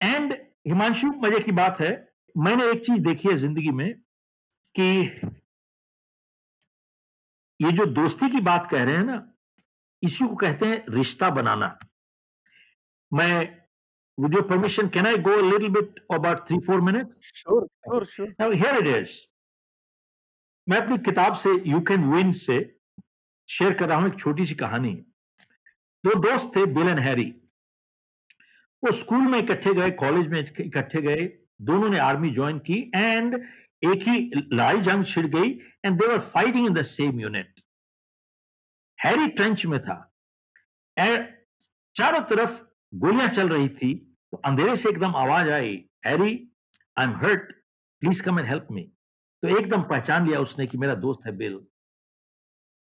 and Himanshu मज़े की बात है मैंने एक चीज़ देखी है ज़िंदगी में कि ये जो दोस्ती की बात कह रहे हैं ना इसी को कहते हैं रिश्ता बनाना मैं With your permission, can I go a little bit about three, four minutes? Sure, sure, sure. Now, here it is. मैं अपनी किताब से यू कैन विन से शेयर कर रहा हूँ एक छोटी सी कहानी दो दोस्त थे बिल एंड हैरी वो स्कूल में इकट्ठे गए कॉलेज में इकट्ठे गए दोनों ने आर्मी ज्वाइन की एंड एक ही लड़ाई जंग छिड़ गई and they were fighting in the same unit Harry trench में था। चारों तरफ़ गोलियाँ चल रही थी तो अंधेरे से एकदम आवाज़ आई, Harry I am hurt please come and help me तो एकदम पहचान लिया उसने कि मेरा दोस्त है बिल।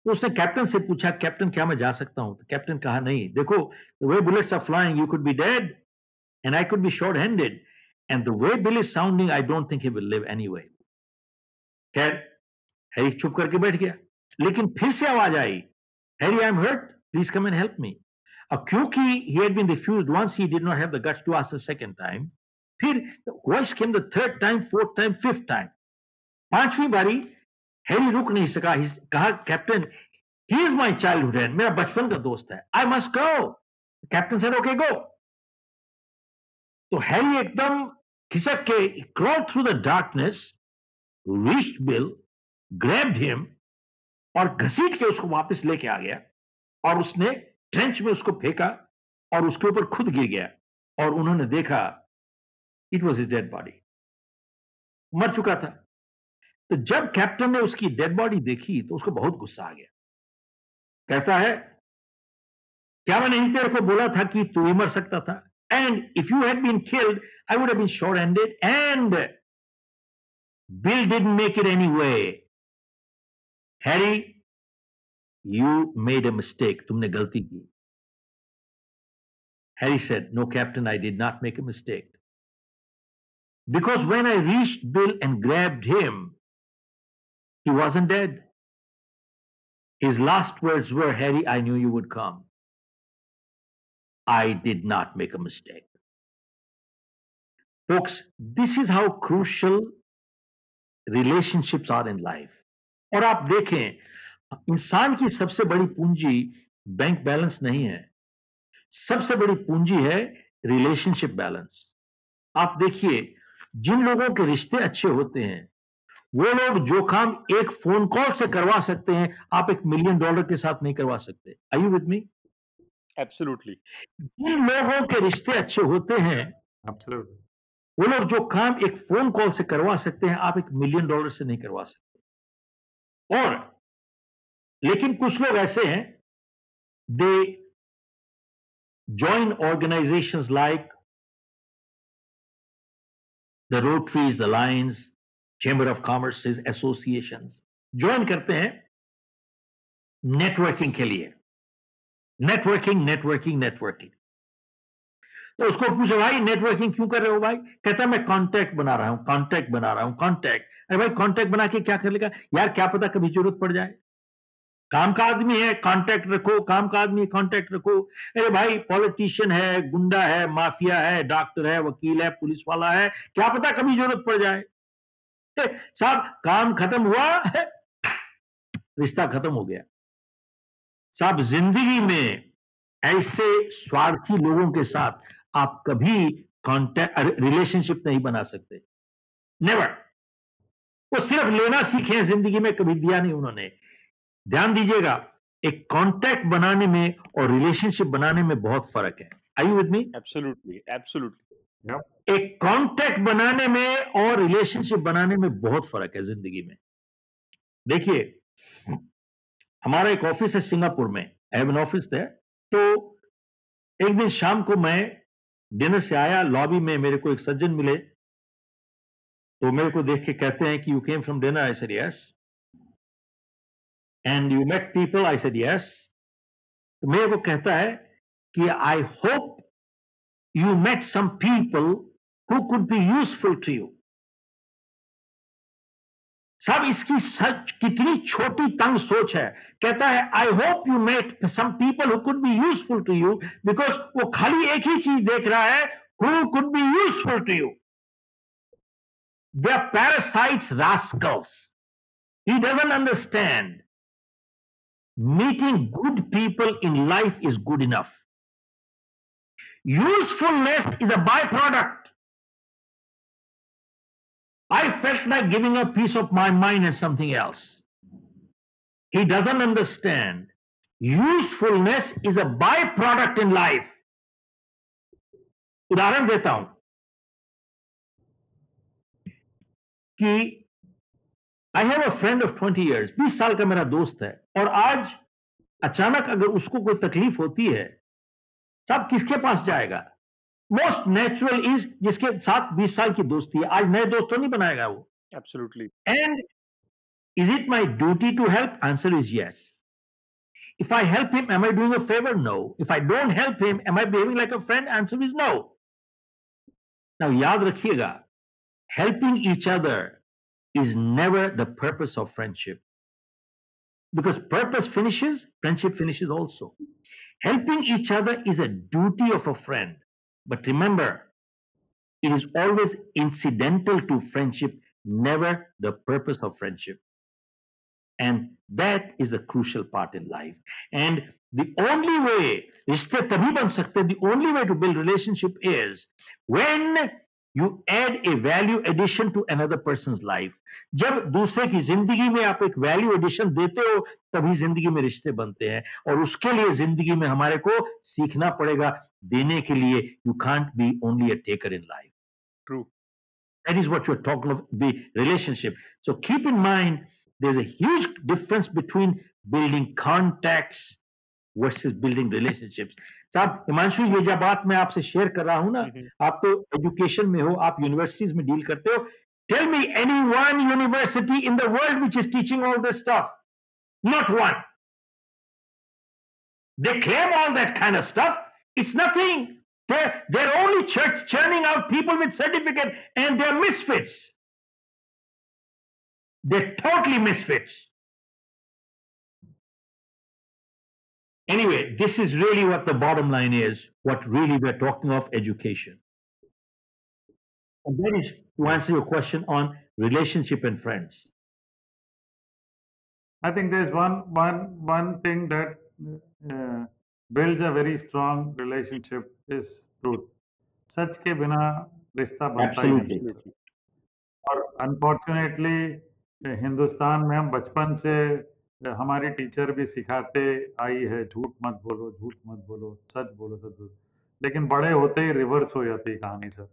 तो उसने कैप्टन से पूछा, कैप्टन, क्या मैं जा सकता हूँ? तो कैप्टन कहा, नहीं, देखो वे bullets are flying you could be dead and I could be short handed and the way Bill is sounding I don't think he will live anyway खैर, हैरी चुप करके बैठ गया, लेकिन फिर से आवाज़ आई Harry I am hurt please come and help me अब क्योंकि he had been refused once, he did not have the guts to ask a second time. फिर voice came the third time fourth time fifth time पांचवी बारी Harry रुक नहीं सका कहा captain he is my childhood friend मेरा बचपन का दोस्त है I must go captain sir okay go तो हैरी एकदम खिसक के crawl through the darkness reached Bill grabbed him और घसीट के उसको वापस लेके आ गया और उसने ट्रेंच में उसको फेंका और उसके ऊपर खुद गिर गया और उन्होंने देखा it was his dead body मर चुका था। तो जब कैप्टन ने उसकी डेड बॉडी देखी तो उसको बहुत गुस्सा आ गया। कहता है, क्या मैंने नहीं तेरे को बोला था कि तू ही मर सकता था? And if you had been killed I would have been short handed and Bill did make it anyway Harry you made a mistake तुमने गलती की Harry said, No, Captain, I did not make a mistake. Because when I reached Bill and grabbed him, he wasn't dead. His last words were, Harry, I knew you would come. I did not make a mistake. Folks, this is how crucial relationships are in life. और आप देखें इंसान की सबसे बड़ी पूंजी bank balance नहीं है। सबसे बड़ी पूंजी है रिलेशनशिप बैलेंस आप देखिए जिन लोगों के रिश्ते अच्छे होते हैं वो लोग जो काम एक फ़ोन कॉल से करवा सकते हैं आप एक मिलियन डॉलर के साथ नहीं करवा सकते। I you with me absolutely जिन लोगों के रिश्ते अच्छे होते हैं Absolutely. वो लोग जो काम एक फ़ोन कॉल से करवा सकते हैं आप एक मिलियन डॉलर से नहीं करवा सकते। और लेकिन कुछ लोग ऐसे हैं they join organizations like the Rotaries, the Lions chamber of commerce association join करते हैं नेटवर्किंग के लिए। नेटवर्किंग नेटवर्किंग नेटवर्किंग तो उसको पूछो भाई नेटवर्किंग क्यों कर रहे हो भाई? कहता मैं कांटेक्ट बना रहा हूँ कांटेक्ट बना रहा हूँ कांटेक्ट अरे भाई कांटेक्ट बना के क्या कर लेगा? यार क्या पता कभी ज़रूरत पड़ जाए। काम का आदमी है कांटेक्ट रखो, काम का आदमी कांटेक्ट रखो। अरे भाई पॉलिटिशियन है, गुंडा है माफिया है डॉक्टर है, वकील है, पुलिस वाला है, क्या पता कभी ज़रूरत पड़ जाए। साहब, काम खत्म हुआ? रिश्ता खत्म हो गया। साहब, ज़िंदगी में ऐसे स्वार्थी लोगों के साथ आप कभी कांटेक्ट रिलेशनशिप नहीं बना सकते। नेवर वो सिर्फ़ लेना सीखे हैं ज़िंदगी में कभी दिया नहीं उन्होंने। ध्यान दीजिएगा एक कांटेक्ट बनाने में और रिलेशनशिप बनाने में बहुत फ़र्क है। I with me absolutely absolutely एक कांटेक्ट बनाने में और रिलेशनशिप बनाने में बहुत फ़र्क है ज़िंदगी में। देखिए हमारा एक ऑफ़िस है सिंगापुर में। I have an office there तो एक दिन शाम को मैं डिनर से आया लॉबी में मेरे को एक सज्जन मिले। तो मेरे को देख के कहते हैं कि you came from dinner I said yes and you met people I said yes तो मेरे को कहता है कि I hope you met some people who could be useful to you साहब इसकी सच कितनी छोटी तंग सोच है। कहता है I hope you met some people who could be useful to you because वो खाली एक ही चीज़ देख रहा है who could be useful to you They are parasites rascals he doesn't understand meeting good people in life is good enough Usefulness is a byproduct. I felt like giving a piece of my mind and something else. He doesn't understand. Usefulness is a byproduct in life. उदाहरण देता हूं कि I have a friend of twenty years बीस साल का मेरा दोस्त है और आज अचानक अगर उसको कोई तकलीफ़ होती है साहब किसके पास जाएगा? मोस्ट नेचुरल इज़ जिसके साथ 20 साल की दोस्ती है। आज नए दोस्त तो नहीं बनाएगा वो। Absolutely and is it my duty to help answer is yes if I help him am I doing a favour no if I don't help him am I behaving like a friend answer is no now याद रखिएगा helping each other is never the purpose of friendship. Because purpose finishes, friendship finishes also. Helping each other is a duty of a friend. But remember, it is always incidental to friendship, never the purpose of friendship. And that is a crucial part in life. And the only way, the only way to build relationship is when you add a value addition to another person life जब दूसरे की ज़िंदगी में आप एक value addition देते हो तभी ज़िंदगी में रिश्ते बनते हैं और उसके लिए ज़िंदगी में हमारे को सीखना पड़ेगा देने के लिए you can't be only a taker in life True. That is what you're talking of the relationship. So keep in mind there's a huge difference between building contacts versus building relationships. साहब हिमांशु ये जो बात मैं आपसे share कर रहा हूं ना Mhm. आप तो एजुकेशन में हो आप यूनिवर्सिटीज में डील करते हो tell me any one university in the world which is teaching all this stuff not one they claim all that kind of stuff it's nothing they're, they're only church churning out people with certificate and they're misfits they're totally misfits anyway this is really what the bottom line is what really we're talking of education and that is to answer your question on relationship and friends I think there's one one one thing that uh, builds a very strong relationship is truth. सच के बिना रिश्ता बनता ही नहीं Absolutely. और unfortunately Hindustan में हम बचपन से हमारी टीचर भी सिखाते, आई है, झूठ मत बोलो, झूठ मत बोलो, सच बोलो सच बोलो। लेकिन बड़े होते ही रिवर्स हो जाती है कहानी, सर।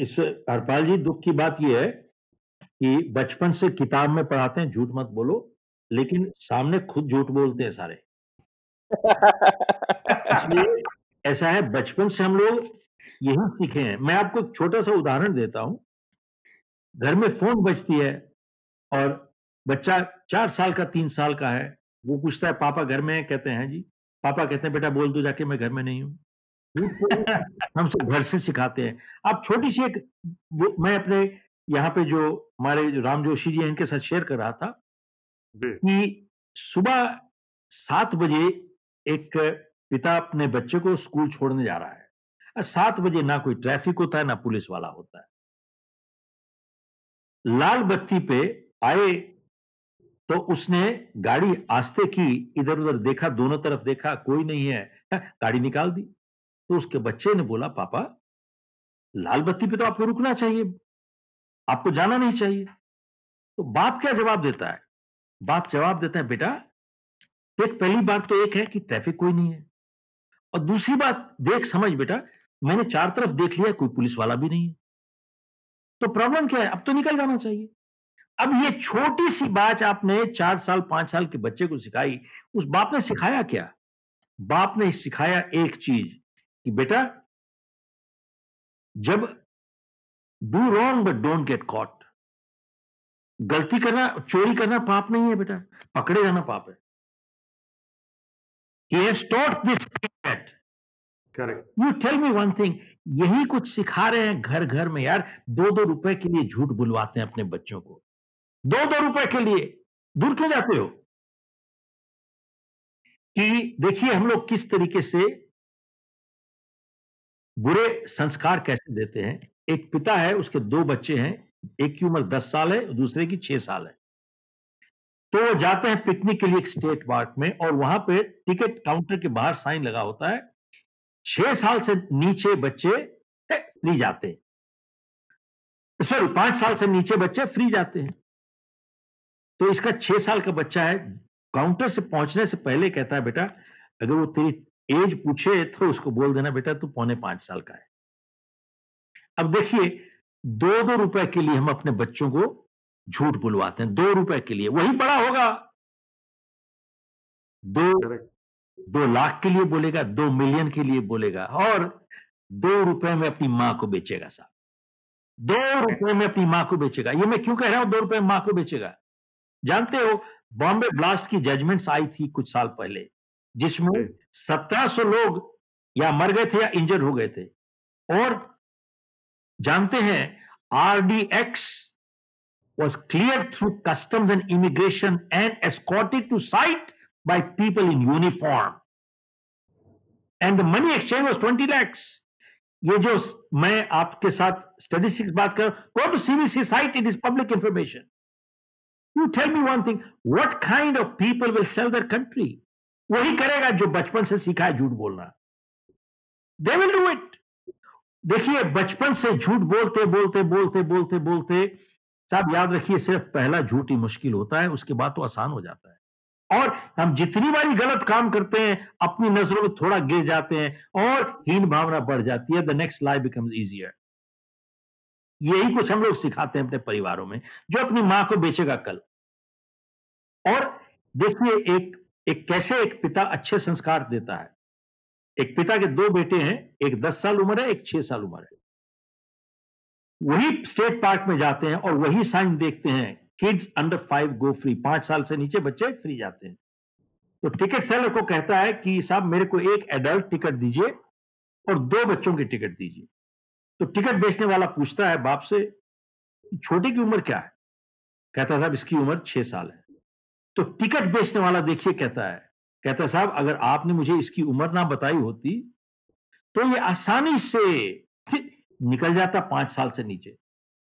इस, हरपाल जी, दुख की बात यह है कि बचपन से किताब में पढ़ाते हैं, झूठ मत बोलो, लेकिन सामने खुद झूठ बोलते हैं सारे। इसलिए ऐसा है, बचपन से हम लोग यही सीखे हैं। मैं आपको छोटा सा उदाहरण देता हूँ। घर में फ़ोन बजती है और बच्चा चार साल का तीन साल का है वो पूछता है पापा घर में है? कहते हैं जी। पापा कहते हैं बेटा बोल दो जाके मैं घर में नहीं हूँ। हम सब घर से सिखाते हैं। अब छोटी सी एक मैं अपने यहाँ पे जो हमारे जो राम जोशी जी हैं इनके साथ शेयर कर रहा था कि सुबह सात बजे एक पिता अपने बच्चे को स्कूल छोड़ने जा रहा है। सात बजे ना कोई ट्रैफ़िक होता है ना पुलिस वाला होता है। लाल बत्ती पे आए तो उसने गाड़ी आस्ते की इधर उधर देखा, दोनों तरफ़ देखा, कोई नहीं है गाड़ी निकाल दी। तो उसके बच्चे ने बोला, पापा, लाल बत्ती पे तो आपको रुकना चाहिए, आपको जाना नहीं चाहिए। तो बाप क्या जवाब देता है? बाप जवाब देता है, बेटा, देख, पहली बात तो एक है कि ट्रैफ़िक कोई नहीं है, और दूसरी बात, देख, समझ बेटा, मैंने चार तरफ़ देख लिया, कोई पुलिस वाला भी नहीं है। तो प्रॉब्लम क्या है? अब तो निकल जाना चाहिए। अब ये छोटी सी बात आपने चार साल पाँच साल के बच्चे को सिखाई उस बाप ने सिखाया क्या? बाप ने सिखाया एक चीज़ कि बेटा जब do wrong but don't get caught गलती करना चोरी करना पाप नहीं है बेटा पकड़े जाना पाप है। You tell me one thing यही कुछ सिखा रहे हैं घर घर में यार दो दो रुपए के लिए झूठ बुलवाते हैं अपने बच्चों को। दो दो रुपए के लिए। दूर क्यों जाते हो? कि देखिए हम लोग किस तरीके से बुरे संस्कार कैसे देते हैं। एक पिता है, उसके दो बच्चे हैं, एक की उम्र दस साल है, दूसरे की छह साल है। तो वो जाते हैं पिकनिक के लिए एक स्टेट पार्क में और वहाँ पे टिकट काउंटर के बाहर साइन लगा होता है, छह साल से नीचे बच्चे फ्री जाते हैं। सॉरी, पाँच साल से नीचे बच्चे फ्री जाते हैं। तो इसका छह साल का बच्चा है। काउंटर से पहुँचने से पहले कहता है बेटा अगर वो तेरी एज पूछे तो उसको बोल देना बेटा तू पौने पाँच साल का है। अब देखिए दो दो रुपए के लिए हम अपने बच्चों को झूठ बुलवाते हैं दो रुपए के लिए। वही बड़ा होगा। दो दो लाख के लिए बोलेगा दो मिलियन के लिए बोलेगा और दो रुपए में अपनी माँ को बेचेगा साहब। दो रुपए में अपनी माँ को बेचेगा। ये मैं क्यों कह रहा हूँ दो रुपए में माँ को बेचेगा? जानते हो बॉम्बे ब्लास्ट की जजमेंट्स आई थी कुछ साल पहले जिसमें जी। सत्रह सौ लोग या मर गए थे या इंजर्ड हो गए थे और जानते हैं RDX was clear through customs and immigration and escorted to site by people in uniform. And the money exchange was 20 lakhs. ये जो मैं आपके साथ स्टेटिस्टिक्स बात कर go to CBC site it is public information you tell me one thing what kind of people will sell their country वही करेगा जो बचपन से सीखा है झूठ बोलना। दे विल डू इट देखिए, बचपन से झूठ बोलते बोलते बोलते बोलते बोलते साहब याद रखिए, सिर्फ़ पहला झूठ ही मुश्किल होता है, उसके बाद तो आसान हो जाता है। और हम जितनी बारी गलत काम करते हैं, अपनी नज़रों में थोड़ा गिर जाते हैं और हीन भावना बढ़ जाती है the next life becomes easier यही कुछ हम लोग सिखाते हैं अपने परिवारों में, जो अपनी माँ को बेचेगा कल। और देखिए, एक एक कैसे एक पिता अच्छे संस्कार देता है। एक पिता के दो बेटे हैं, एक दस साल उम्र है, एक छह साल उम्र है। वही स्टेट पार्क में जाते हैं और वही साइन देखते हैं, kids under five go free, पाँच साल से नीचे बच्चे फ्री जाते हैं। तो टिकट सेलर को कहता है कि साहब मेरे को एक एडल्ट टिकट दीजिए और दो बच्चों की टिकट दीजिए। तो टिकट बेचने वाला पूछता है बाप से छोटे की उम्र क्या है? कहता साहब, इसकी उम्र छह साल है। तो टिकट बेचने वाला देखिए कहता है, कहता साहब, अगर आपने मुझे इसकी उम्र ना बताई होती तो ये आसानी से निकल जाता पाँच साल से नीचे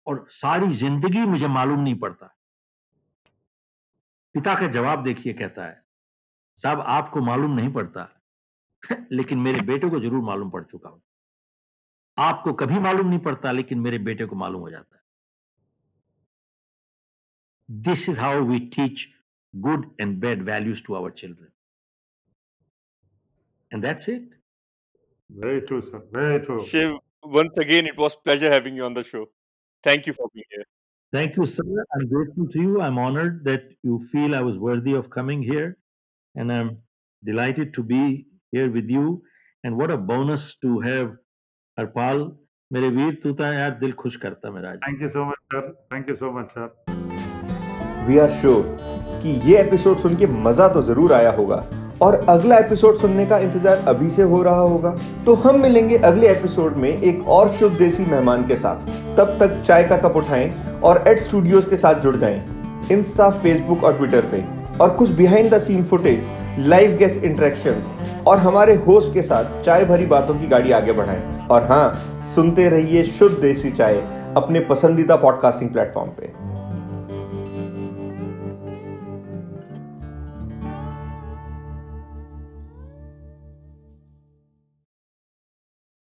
और सारी ज़िंदगी मुझे मालूम नहीं पड़ता। पिता का जवाब देखिए कहता है, साहब, आपको मालूम नहीं पड़ता, लेकिन मेरे बेटे को ज़रूर मालूम पड़ चुका हूँ आपको कभी मालूम नहीं पड़ता लेकिन मेरे बेटे को मालूम हो जाता है this is how we teach good and bad values to our children. And that's it. Very true, sir. Very true. Shiv, once again, it was pleasure having you on the show. Thank you for being here. Thank you, sir. I'm grateful to you. I'm honored that you feel I was worthy of coming here. And I'm delighted to be here with you. And what a bonus to have Harpal. मेरे वीर तू तो यार दिल खुश करता मेरा thank you so much sir thank you so much sir we are sure कि ये एपिसोड सुन के मज़ा तो ज़रूर आया होगा और अगला एपिसोड सुनने का इंतज़ार अभी से हो रहा होगा। तो हम मिलेंगे अगले एपिसोड में एक और शुद्ध देसी मेहमान के साथ। तब तक चाय का कप उठाएँ और एड स्टूडियोज के साथ जुड़ जाएँ। इंस्टा फेसबुक और ट्विटर पे। और कुछ behind the scene footage live guest interaction और हमारे होस्ट के साथ चाय भरी बातों की गाड़ी आगे बढ़ाए। और हाँ सुनते रहिए शुद्ध देसी चाय अपने पसंदीदा पॉडकास्टिंग प्लेटफॉर्म पे।